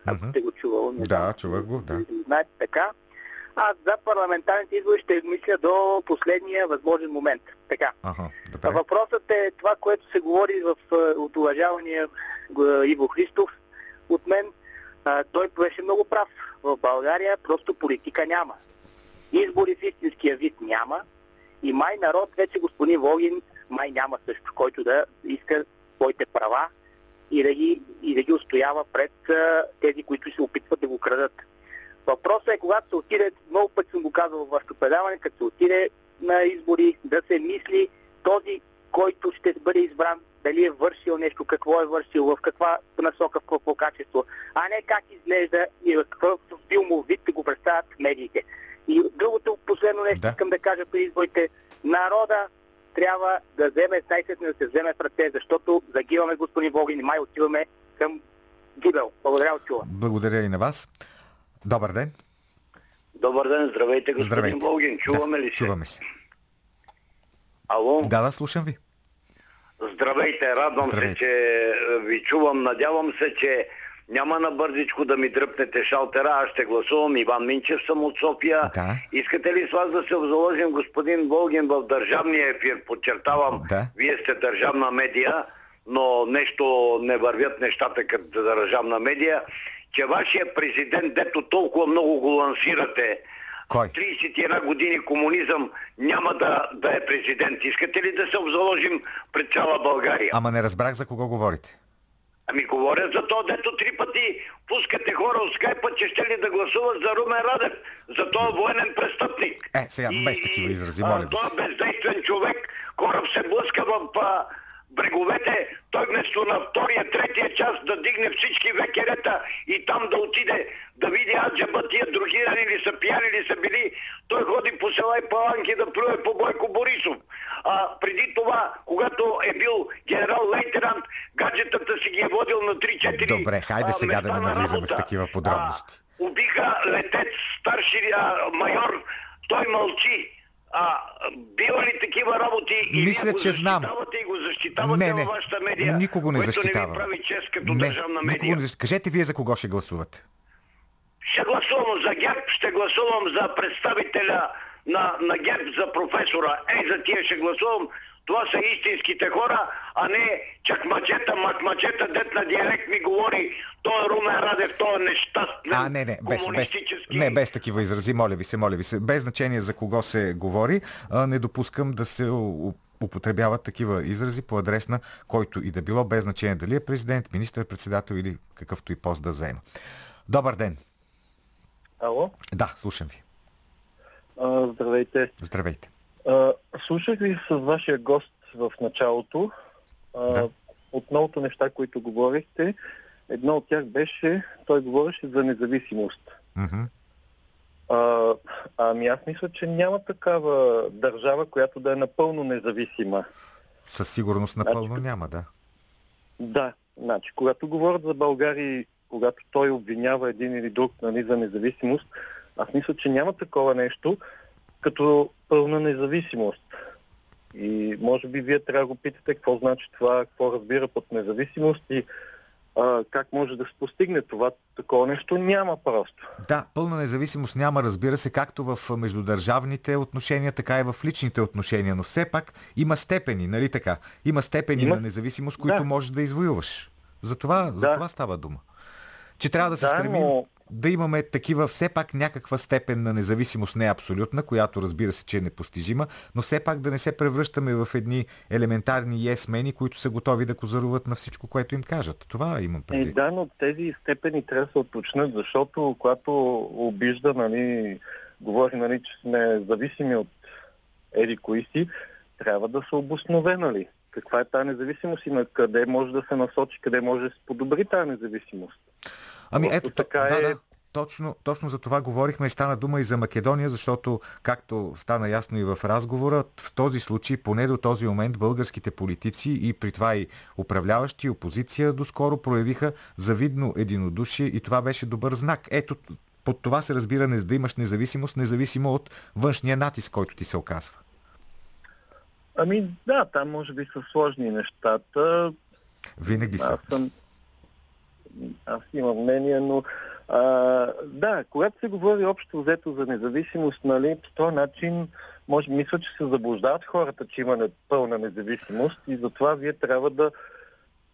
Speaker 7: Ако uh-huh. сте го чувал.
Speaker 1: Не да, чувах го, да.
Speaker 7: Знаете така. Аз за парламентарните избори ще мисля до последния възможен момент. Така.
Speaker 1: Ага,
Speaker 7: Въпросът е това, което се говори в, е, от уважавания е, Иво Христов от мен. А, той беше много прав. В България просто политика няма. Избори в истинския вид няма. И май народ, вече господин Волгин, май няма също, който да иска своите права и да ги, и да ги устоява пред а, тези, които се опитват да го крадат. Въпросът е, когато се отиде, много пъти съм го казал в вашето предаване, като се отиде на избори, да се мисли този, който ще бъде избран, дали е вършил нещо, какво е вършил, в каква насока, в какво качество, а не как изглежда и в какъв филмов вид го представят медиите. И другото последно нещо да. искам да кажа при изборите. Народа трябва да вземе, най-сетне да се вземе в ръце, защото загиваме, господин Богин, и май отиваме към гибел. Благодаря от чува.
Speaker 1: Благодаря и на вас. Добър ден.
Speaker 8: Добър ден, здравейте, господин здравейте. Болгин. Чуваме
Speaker 1: да,
Speaker 8: ли се?
Speaker 1: Чуваме се.
Speaker 8: Ало?
Speaker 1: Да, да, слушам ви.
Speaker 8: Здравейте, радвам здравейте. се, че ви чувам. Надявам се, че няма на бързичко да ми дръпнете шалтера. Аз ще гласувам. Иван Минчев съм от София.
Speaker 1: Да.
Speaker 8: Искате ли с вас да се заложим, господин Волгин, в държавния ефир? Подчертавам,
Speaker 1: да.
Speaker 8: вие сте държавна медия, но нещо не вървят нещата като държавна медия че вашия президент, дето толкова много го лансирате,
Speaker 1: кой?
Speaker 8: 31 години комунизъм няма да, да е президент. Искате ли да се обзаложим пред цяла България?
Speaker 1: Ама не разбрах за кого говорите.
Speaker 8: Ами говоря за то, дето три пъти пускате хора от скайпа, че ще ли да гласуват за Румен Радев, за този военен престъпник.
Speaker 1: Е, сега без такива изрази, моля.
Speaker 8: Той е бездействен човек, кораб се блъска в а, бреговете, той вместо на втория, третия час да дигне всички векерета и там да отиде да види аджаба тия другирани ли са, пияни ли са били, той ходи по села и паланки да плюе по Бойко Борисов. А преди това, когато е бил генерал лейтенант, гаджетата си ги е водил на 3-4
Speaker 1: Добре, хайде сега да не навлизаме в такива подробности.
Speaker 8: А, убиха летец, старши а, майор, той мълчи а, бива ли такива работи и
Speaker 1: Мисля,
Speaker 8: го
Speaker 1: че знам.
Speaker 8: и го защитавате
Speaker 1: не, не.
Speaker 8: във вашата медия,
Speaker 1: никого не защитавам.
Speaker 8: не ви прави чест като
Speaker 1: не,
Speaker 8: държавна медия.
Speaker 1: Не защ... Кажете вие за кого ще гласувате.
Speaker 8: Ще гласувам за ГЕРБ, ще гласувам за представителя на, на ГЕРБ, за професора. Ей, за тия ще гласувам. Това са истинските хора, а не чакмачета, макмачета, дет на диалект ми говори. Той е Румен Радев, той е нещастен,
Speaker 1: а, не, не, без, без, не, без такива изрази, моля ви се, моля ви се. Без значение за кого се говори, а, не допускам да се употребяват такива изрази по адрес на който и да било, без значение дали е президент, министър-председател или какъвто и пост да заема. Добър ден!
Speaker 9: Ало?
Speaker 1: Да, слушам ви.
Speaker 9: А, здравейте.
Speaker 1: Здравейте.
Speaker 9: А, слушах ви с вашия гост в началото. А, да. От многото неща, които говорихте, едно от тях беше, той говореше за независимост.
Speaker 1: Mm-hmm.
Speaker 9: А, ами аз мисля, че няма такава държава, която да е напълно независима.
Speaker 1: Със сигурност напълно няма, да.
Speaker 9: Да, значи, когато говорят за България, когато той обвинява един или друг нали, за независимост, аз мисля, че няма такова нещо като пълна независимост. И може би вие трябва да го питате какво значи това, какво разбира под независимост и а, как може да се постигне това. Такова нещо няма просто.
Speaker 1: Да, пълна независимост няма, разбира се, както в междудържавните отношения, така и в личните отношения, но все пак има степени, нали така? Има степени има... на независимост, които да. можеш да извоюваш. За това, да. за това става дума. Че трябва да се да, стремим но да имаме такива все пак някаква степен на независимост, не абсолютна, която разбира се, че е непостижима, но все пак да не се превръщаме в едни елементарни есмени, които са готови да козаруват на всичко, което им кажат. Това имам предвид.
Speaker 9: Е, да, но тези степени трябва да се оточнят, защото когато обижда, нали, говори, нали, че сме зависими от еди кои си, трябва да се обоснове, нали? Каква е тази независимост и на къде може да се насочи, къде може да се подобри тази независимост.
Speaker 1: Ами ето, така да, е... да, точно, точно за това говорихме и стана дума и за Македония, защото, както стана ясно и в разговора, в този случай, поне до този момент, българските политици и при това и управляващи опозиция доскоро проявиха завидно единодушие и това беше добър знак. Ето, под това се разбира не да имаш независимост, независимо от външния натиск, който ти се оказва.
Speaker 9: Ами да, там може би са сложни нещата.
Speaker 1: Винаги са.
Speaker 9: Аз съм, аз имам мнение, но а, да, когато се говори общо взето за независимост, нали, по този начин може, мисля, че се заблуждават хората, че има пълна независимост и затова вие трябва да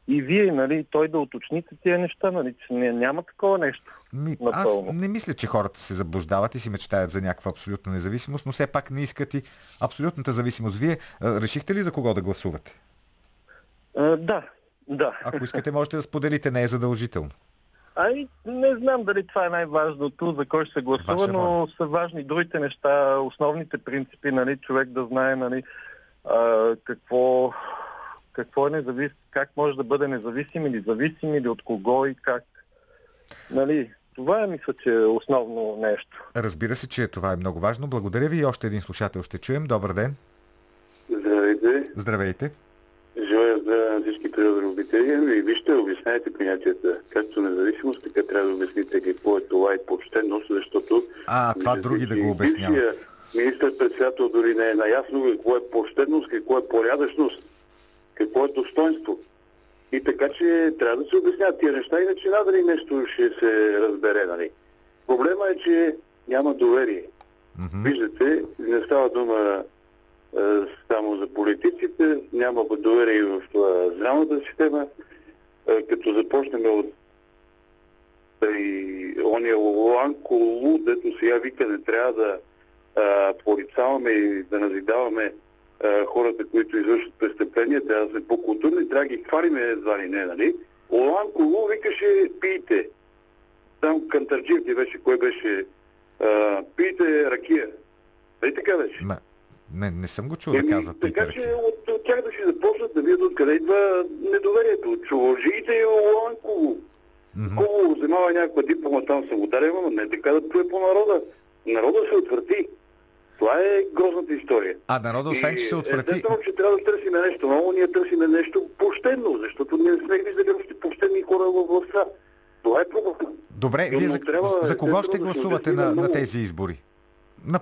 Speaker 9: и вие, нали, той да уточните тия неща, нали, че не, няма такова нещо.
Speaker 1: Ми, аз не мисля, че хората се заблуждават и си мечтаят за някаква абсолютна независимост, но все пак не искат и абсолютната зависимост. Вие а, решихте ли за кого да гласувате?
Speaker 9: А, да, да.
Speaker 1: Ако искате, можете да споделите, не е задължително.
Speaker 9: Ай, не знам дали това е най-важното, за кой ще се гласува, Ваша но са важни другите неща, основните принципи, нали, човек да знае нали, а, какво, какво е независим, как може да бъде независим или зависим или от кого и как. Нали, това е, мисля, че е основно нещо.
Speaker 1: Разбира се, че това е много важно. Благодаря ви и още един слушател ще чуем. Добър ден.
Speaker 5: Здравейте.
Speaker 1: Здравейте.
Speaker 5: Желая здраве на И вижте, обясняйте понятията. Както независимост, така трябва да обясните какво е това и почтенност, защото...
Speaker 1: А, това други да го обясняват.
Speaker 5: Министър-председател дори не е наясно какво е почтенност, какво е порядъчност, какво е достоинство. И така, че трябва да се обясняват тия неща, иначе надали нещо ще се разбере, нали? Проблема е, че няма доверие. Mm-hmm. Виждате, не става дума само за политиците, няма доверие в здравната система. Е, като започнем от и ония Ланко Лу, дето сега вика не трябва да а, порицаваме и да назидаваме а, хората, които извършват престъпления, трябва да сме по-културни, трябва да ги хвалиме едва ли не, нали? Оланко Лу викаше пийте. Там Кантарджиев ти беше, кой беше а, пийте ракия. Нали така беше?
Speaker 1: Не, не съм го чул да казва
Speaker 5: Питър. Така че от, от тях да си започнат да видят откъде идва недоверието. Чуложиите и Оланково. Mm-hmm. Хубаво вземава някаква диплома там са ударява, но не така да плюе по народа. Народа се отвърти. Това е грозната история.
Speaker 1: А народа, освен че се отвърти...
Speaker 5: Естествено, че трябва да търсим нещо ново, ние търсим нещо почтенно, защото ние не сме виждали още почтенни хора в властта. Това е проблем.
Speaker 1: Добре, вие за, за кого ще гласувате на, на тези избори? На,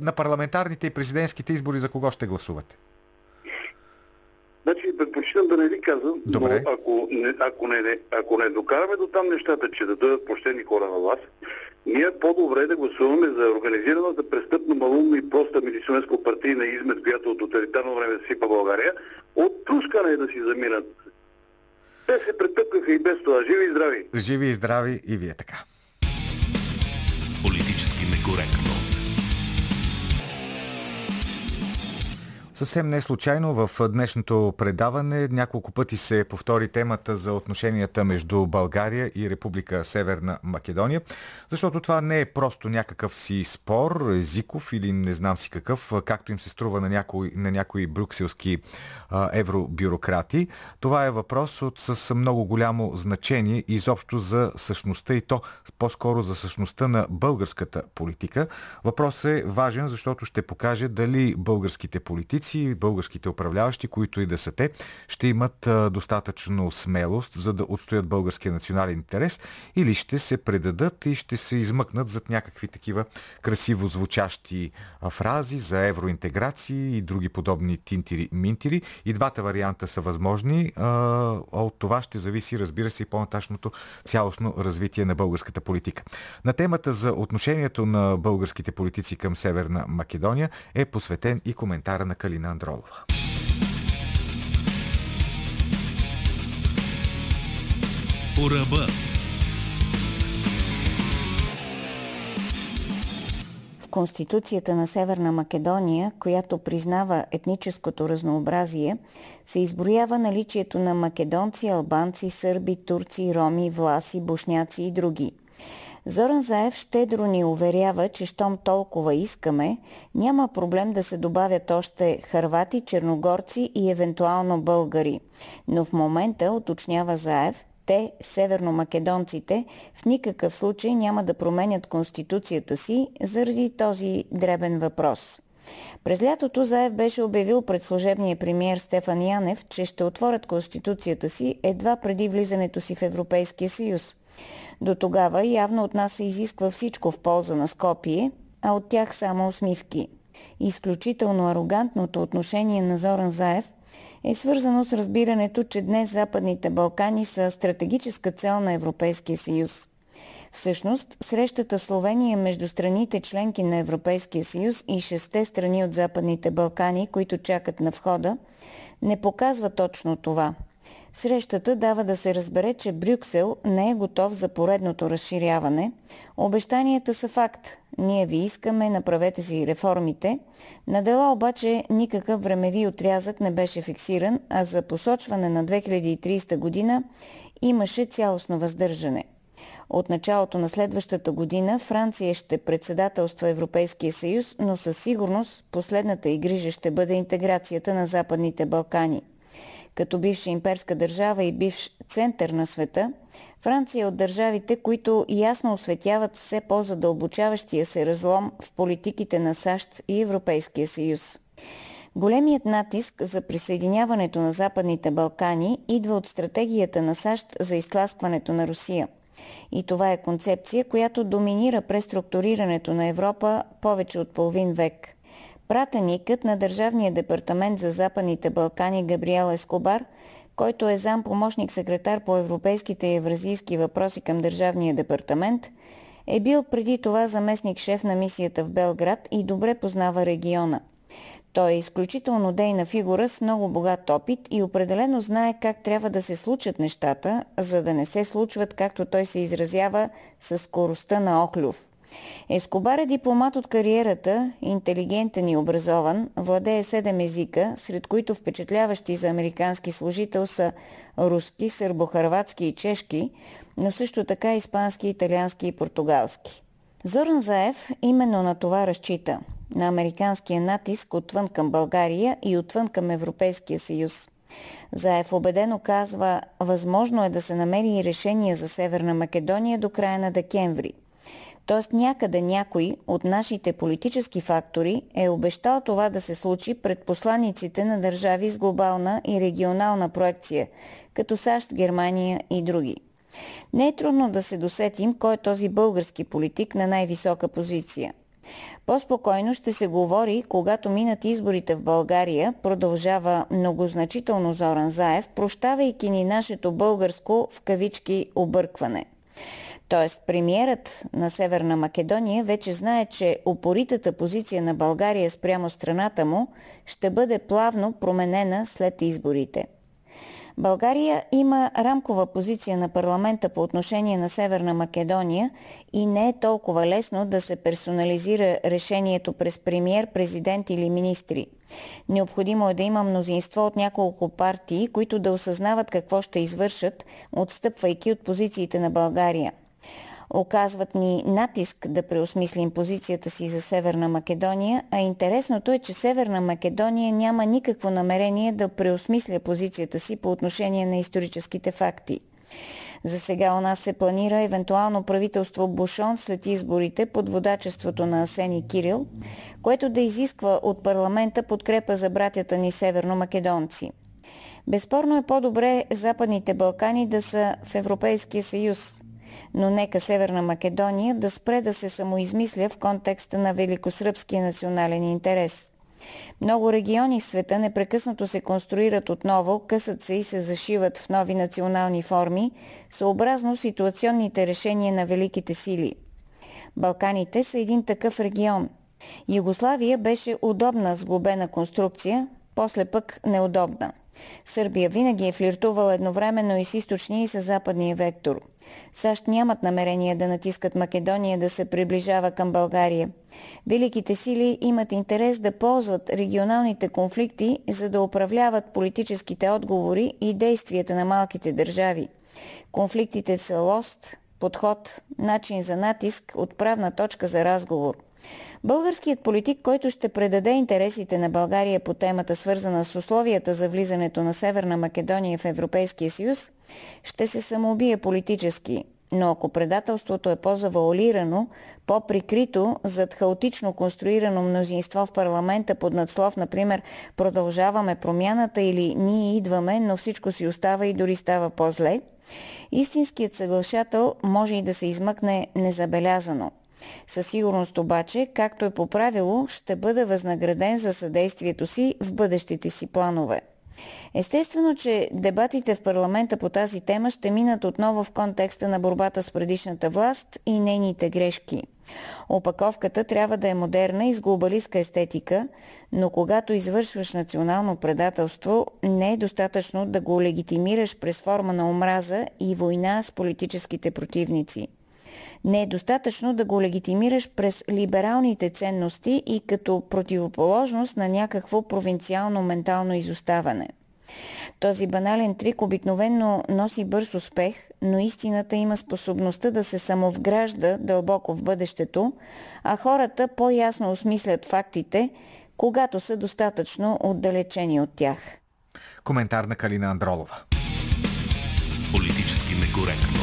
Speaker 1: на парламентарните и президентските избори за кого ще гласувате?
Speaker 5: Значи, предпочитам да не ви казвам, Добре. но ако не, ако, не, ако не докараме до там нещата, че да дойдат почтени хора на вас, ние по-добре да гласуваме за организираната престъпна, малумна и проста медицинско-партийна измет, която от тоталитарно време сипа България, от трускане да си заминат. Те се претъпкаха и без това. Живи и здрави!
Speaker 1: Живи и здрави и вие така. Съвсем не случайно в днешното предаване няколко пъти се повтори темата за отношенията между България и Република Северна Македония, защото това не е просто някакъв си спор, езиков или не знам си какъв, както им се струва на някои, на някои брюкселски а, евробюрократи. Това е въпрос от, с много голямо значение изобщо за същността и то по-скоро за същността на българската политика. Въпросът е важен, защото ще покаже дали българските политици политици, българските управляващи, които и да са те, ще имат достатъчно смелост, за да отстоят българския национален интерес или ще се предадат и ще се измъкнат зад някакви такива красиво звучащи фрази за евроинтеграции и други подобни тинтири-минтири. И двата варианта са възможни, от това ще зависи, разбира се, и по-наташното цялостно развитие на българската политика. На темата за отношението на българските политици към Северна Македония е посветен и коментара на Калин Галина Андролова.
Speaker 2: По ръба.
Speaker 10: В Конституцията на Северна Македония, която признава етническото разнообразие, се изброява наличието на македонци, албанци, сърби, турци, роми, власи, бушняци и други – Зоран Заев щедро ни уверява, че щом толкова искаме, няма проблем да се добавят още хървати, черногорци и евентуално българи. Но в момента, уточнява Заев, те, северномакедонците, в никакъв случай няма да променят конституцията си заради този дребен въпрос. През лятото Заев беше обявил пред служебния премьер Стефан Янев, че ще отворят конституцията си едва преди влизането си в Европейския съюз. До тогава явно от нас се изисква всичко в полза на Скопие, а от тях само усмивки. Изключително арогантното отношение на Зоран Заев е свързано с разбирането, че днес Западните Балкани са стратегическа цел на Европейския съюз. Всъщност, срещата в Словения между страните членки на Европейския съюз и шесте страни от Западните Балкани, които чакат на входа, не показва точно това – Срещата дава да се разбере, че Брюксел не е готов за поредното разширяване. Обещанията са факт. Ние ви искаме, направете си реформите. На дела обаче никакъв времеви отрязък не беше фиксиран, а за посочване на 2030 година имаше цялостно въздържане. От началото на следващата година Франция ще председателства Европейския съюз, но със сигурност последната и грижа ще бъде интеграцията на Западните Балкани – като бивша имперска държава и бивш център на света, Франция е от държавите, които ясно осветяват все по-задълбочаващия се разлом в политиките на САЩ и Европейския съюз. Големият натиск за присъединяването на Западните Балкани идва от стратегията на САЩ за изтласкването на Русия. И това е концепция, която доминира преструктурирането на Европа повече от половин век – Пратеникът на Държавния департамент за Западните Балкани Габриел Ескобар, който е зам помощник секретар по европейските и евразийски въпроси към Държавния департамент, е бил преди това заместник шеф на мисията в Белград и добре познава региона. Той е изключително дейна фигура с много богат опит и определено знае как трябва да се случат нещата, за да не се случват, както той се изразява, с скоростта на Охлюв – Ескобар е дипломат от кариерата, интелигентен и образован, владее седем езика, сред които впечатляващи за американски служител са руски, сърбохарватски и чешки, но също така испански, италиански и португалски. Зоран Заев именно на това разчита – на американския натиск отвън към България и отвън към Европейския съюз. Заев убедено казва, възможно е да се намери решение за Северна Македония до края на декември – Тоест някъде някой от нашите политически фактори е обещал това да се случи пред посланиците на държави с глобална и регионална проекция, като САЩ, Германия и други. Не е трудно да се досетим кой е този български политик на най-висока позиция. По-спокойно ще се говори, когато минат изборите в България, продължава многозначително Зоран Заев, прощавайки ни нашето българско в кавички объркване – Тоест, премиерът на Северна Македония вече знае, че упоритата позиция на България спрямо страната му ще бъде плавно променена след изборите. България има рамкова позиция на парламента по отношение на Северна Македония и не е толкова лесно да се персонализира решението през премьер, президент или министри. Необходимо е да има мнозинство от няколко партии, които да осъзнават какво ще извършат, отстъпвайки от позициите на България – Оказват ни натиск да преосмислим позицията си за Северна Македония, а интересното е, че Северна Македония няма никакво намерение да преосмисля позицията си по отношение на историческите факти. За сега у нас се планира евентуално правителство Бушон след изборите под водачеството на Асени Кирил, което да изисква от парламента подкрепа за братята ни северно-македонци. Безспорно е по-добре Западните Балкани да са в Европейския съюз, но нека Северна Македония да спре да се самоизмисля в контекста на великосръбския национален интерес. Много региони в света непрекъснато се конструират отново, късат се и се зашиват в нови национални форми, съобразно ситуационните решения на великите сили. Балканите са един такъв регион. Югославия беше удобна сглобена конструкция, после пък неудобна. Сърбия винаги е флиртувала едновременно и с източния и с западния вектор – САЩ нямат намерение да натискат Македония да се приближава към България. Великите сили имат интерес да ползват регионалните конфликти, за да управляват политическите отговори и действията на малките държави. Конфликтите са лост, подход, начин за натиск, отправна точка за разговор. Българският политик, който ще предаде интересите на България по темата, свързана с условията за влизането на Северна Македония в Европейския съюз, ще се самоубие политически, но ако предателството е по-завуалирано, по-прикрито зад хаотично конструирано мнозинство в парламента под надслов, например, продължаваме промяната или ние идваме, но всичко си остава и дори става по-зле, истинският съглашател може и да се измъкне незабелязано – със сигурност обаче, както е по правило, ще бъде възнаграден за съдействието си в бъдещите си планове. Естествено, че дебатите в парламента по тази тема ще минат отново в контекста на борбата с предишната власт и нейните грешки. Опаковката трябва да е модерна и с глобалистка естетика, но когато извършваш национално предателство, не е достатъчно да го легитимираш през форма на омраза и война с политическите противници. Не е достатъчно да го легитимираш през либералните ценности и като противоположност на някакво провинциално ментално изоставане. Този банален трик обикновенно носи бърз успех, но истината има способността да се самовгражда дълбоко в бъдещето, а хората по-ясно осмислят фактите, когато са достатъчно отдалечени от тях.
Speaker 1: Коментар на Калина Андролова.
Speaker 2: Политически некоректно.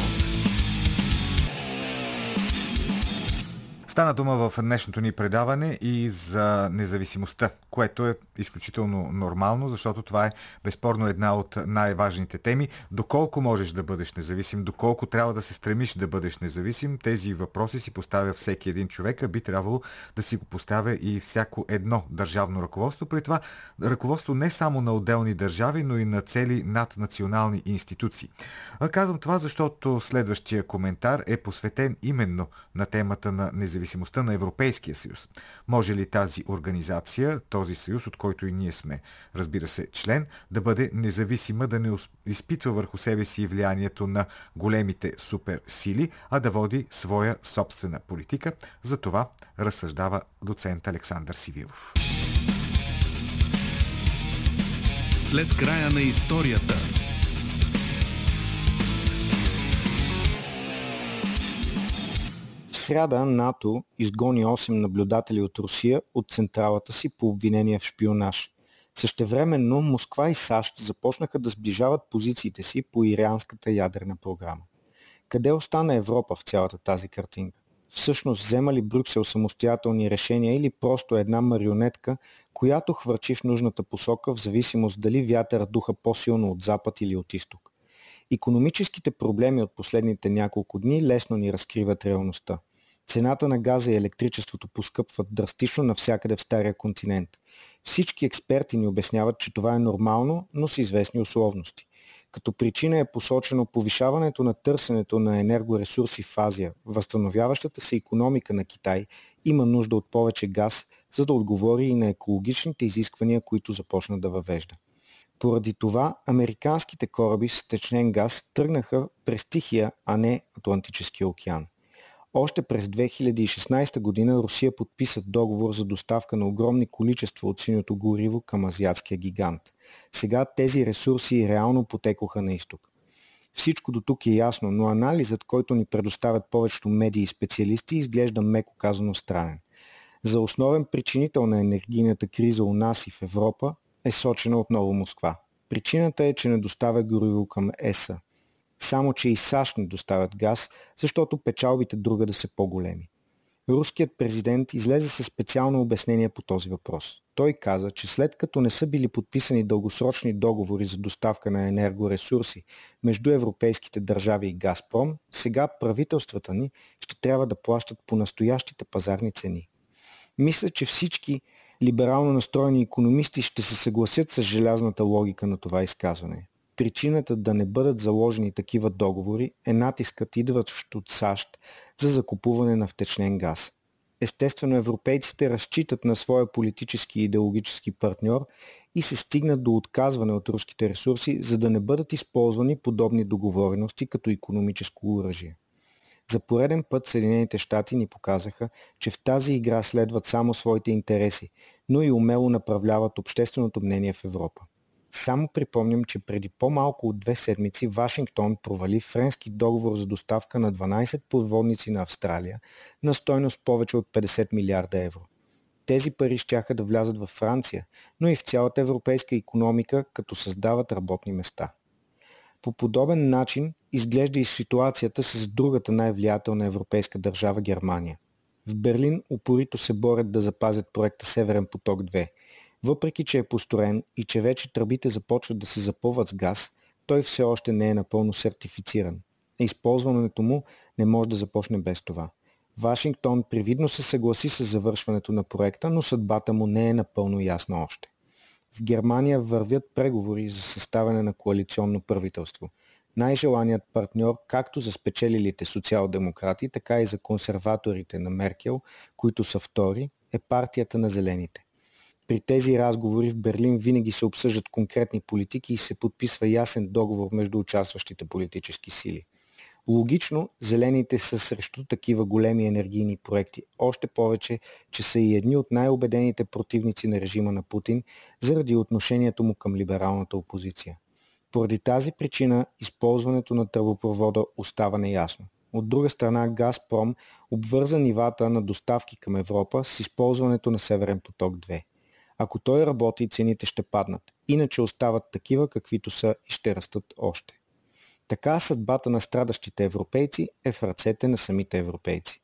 Speaker 1: Стана дума в днешното ни предаване и за независимостта, което е изключително нормално, защото това е безспорно една от най-важните теми. Доколко можеш да бъдеш независим, доколко трябва да се стремиш да бъдеш независим, тези въпроси си поставя всеки един човек, а би трябвало да си го поставя и всяко едно държавно ръководство. При това ръководство не само на отделни държави, но и на цели наднационални институции. А казвам това, защото следващия коментар е посветен именно на темата на независимостта независимостта на Европейския съюз. Може ли тази организация, този съюз, от който и ние сме, разбира се, член, да бъде независима, да не изпитва върху себе си влиянието на големите суперсили, а да води своя собствена политика? За това разсъждава доцент Александър Сивилов.
Speaker 2: След края на историята
Speaker 11: сряда НАТО изгони 8 наблюдатели от Русия от централата си по обвинение в шпионаж. Същевременно Москва и САЩ започнаха да сближават позициите си по иранската ядрена програма. Къде остана Европа в цялата тази картинка? Всъщност взема ли Брюксел самостоятелни решения или просто една марионетка, която хвърчи в нужната посока в зависимост дали вятър духа по-силно от запад или от изток? Икономическите проблеми от последните няколко дни лесно ни разкриват реалността. Цената на газа и електричеството поскъпват драстично навсякъде в Стария континент. Всички експерти ни обясняват, че това е нормално, но с известни условности. Като причина е посочено повишаването на търсенето на енергоресурси в Азия. Възстановяващата се економика на Китай има нужда от повече газ, за да отговори и на екологичните изисквания, които започна да въвежда. Поради това американските кораби с течнен газ тръгнаха през Тихия, а не Атлантическия океан. Още през 2016 година Русия подписа договор за доставка на огромни количества от синьото гориво към азиатския гигант. Сега тези ресурси реално потекоха на изток. Всичко до тук е ясно, но анализът, който ни предоставят повечето медии и специалисти, изглежда меко казано странен. За основен причинител на енергийната криза у нас и в Европа е сочена отново Москва. Причината е, че не доставя гориво към ЕСА. Само, че и САЩ не доставят газ, защото печалбите друга да са по-големи. Руският президент излезе със специално обяснение по този въпрос. Той каза, че след като не са били подписани дългосрочни договори за доставка на енергоресурси между европейските държави и Газпром, сега правителствата ни ще трябва да плащат по настоящите пазарни цени. Мисля, че всички либерално настроени економисти ще се съгласят с желязната логика на това изказване. Причината да не бъдат заложени такива договори е натискът идващ от САЩ за закупуване на втечнен газ. Естествено, европейците разчитат на своя политически и идеологически партньор и се стигнат до отказване от руските ресурси, за да не бъдат използвани подобни договорености като економическо оръжие. За пореден път Съединените щати ни показаха, че в тази игра следват само своите интереси, но и умело направляват общественото мнение в Европа. Само припомням, че преди по-малко от две седмици Вашингтон провали френски договор за доставка на 12 подводници на Австралия на стойност повече от 50 милиарда евро. Тези пари щяха да влязат във Франция, но и в цялата европейска економика, като създават работни места. По подобен начин изглежда и ситуацията с другата най-влиятелна европейска държава Германия. В Берлин упорито се борят да запазят проекта Северен поток 2. Въпреки, че е построен и че вече тръбите започват да се запълват с газ, той все още не е напълно сертифициран. Използването му не може да започне без това. Вашингтон привидно се съгласи с завършването на проекта, но съдбата му не е напълно ясна още. В Германия вървят преговори за съставяне на коалиционно правителство. Най-желаният партньор както за спечелилите социал-демократи, така и за консерваторите на Меркел, които са втори, е партията на зелените. При тези разговори в Берлин винаги се обсъждат конкретни политики и се подписва ясен договор между участващите политически сили. Логично, зелените са срещу такива големи енергийни проекти, още повече, че са и едни от най-обедените противници на режима на Путин заради отношението му към либералната опозиция. Поради тази причина използването на тръбопровода остава неясно. От друга страна Газпром обвърза нивата на доставки към Европа с използването на Северен поток 2. Ако той работи, цените ще паднат. Иначе остават такива, каквито са и ще растат още. Така съдбата на страдащите европейци е в ръцете на самите европейци.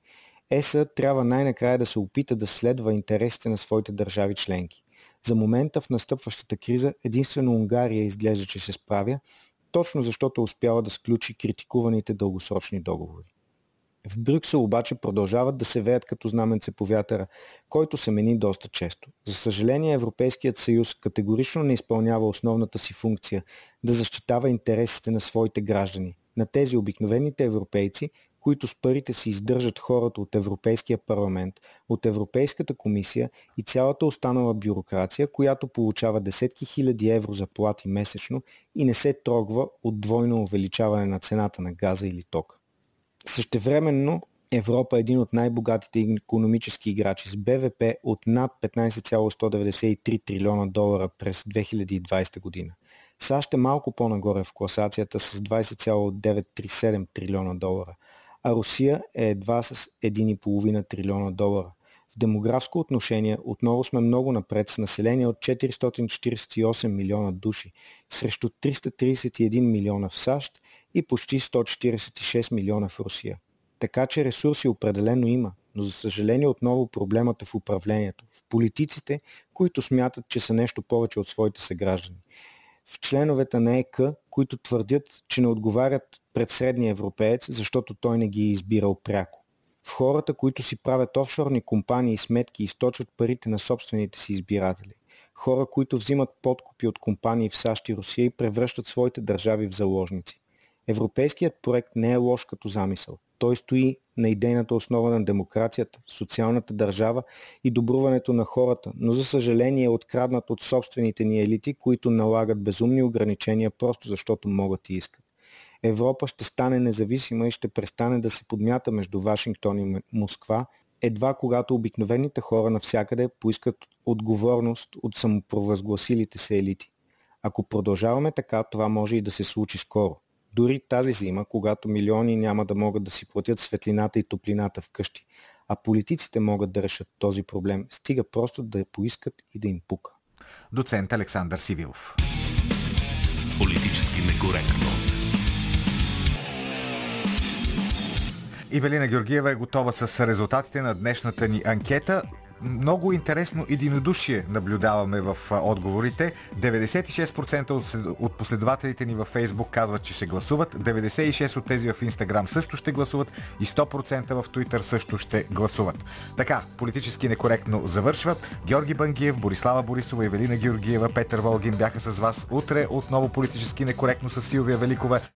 Speaker 11: ЕСА трябва най-накрая да се опита да следва интересите на своите държави членки. За момента в настъпващата криза единствено Унгария изглежда, че се справя, точно защото успява да сключи критикуваните дългосрочни договори. В Брюксел обаче продължават да се веят като знаменце по вятъра, който се мени доста често. За съжаление Европейският съюз категорично не изпълнява основната си функция да защитава интересите на своите граждани, на тези обикновените европейци, които с парите си издържат хората от Европейския парламент, от Европейската комисия и цялата останала бюрокрация, която получава десетки хиляди евро заплати месечно и не се трогва от двойно увеличаване на цената на газа или тока. Същевременно Европа е един от най-богатите економически играчи с БВП от над 15,193 трилиона долара през 2020 година. САЩ е малко по-нагоре в класацията с 20,937 трилиона долара, а Русия е едва с 1,5 трилиона долара. Демографско отношение отново сме много напред с население от 448 милиона души срещу 331 милиона в САЩ и почти 146 милиона в Русия. Така че ресурси определено има, но за съжаление отново проблемът е в управлението, в политиците, които смятат, че са нещо повече от своите съграждани. В членовете на ЕК, които твърдят, че не отговарят пред средния европеец, защото той не ги е избирал пряко. В хората, които си правят офшорни компании и сметки и източват парите на собствените си избиратели. Хора, които взимат подкупи от компании в САЩ и Русия и превръщат своите държави в заложници. Европейският проект не е лош като замисъл. Той стои на идейната основа на демокрацията, социалната държава и добруването на хората, но за съжаление е откраднат от собствените ни елити, които налагат безумни ограничения просто защото могат и искат. Европа ще стане независима и ще престане да се подмята между Вашингтон и Москва, едва когато обикновените хора навсякъде поискат отговорност от самопровъзгласилите се елити. Ако продължаваме така, това може и да се случи скоро. Дори тази зима, когато милиони няма да могат да си платят светлината и топлината вкъщи, а политиците могат да решат този проблем, стига просто да я поискат и да им пука.
Speaker 1: Доцент Александър Сивилов.
Speaker 2: Политически некоректно.
Speaker 1: Ивелина Георгиева е готова с резултатите на днешната ни анкета много интересно единодушие наблюдаваме в отговорите. 96% от последователите ни във Фейсбук казват, че ще гласуват, 96% от тези в Инстаграм също ще гласуват и 100% в Твитър също ще гласуват. Така, политически некоректно завършва. Георги Бангиев, Борислава Борисова, Евелина Георгиева, Петър Волгин бяха с вас. Утре отново политически некоректно с Силвия Великова.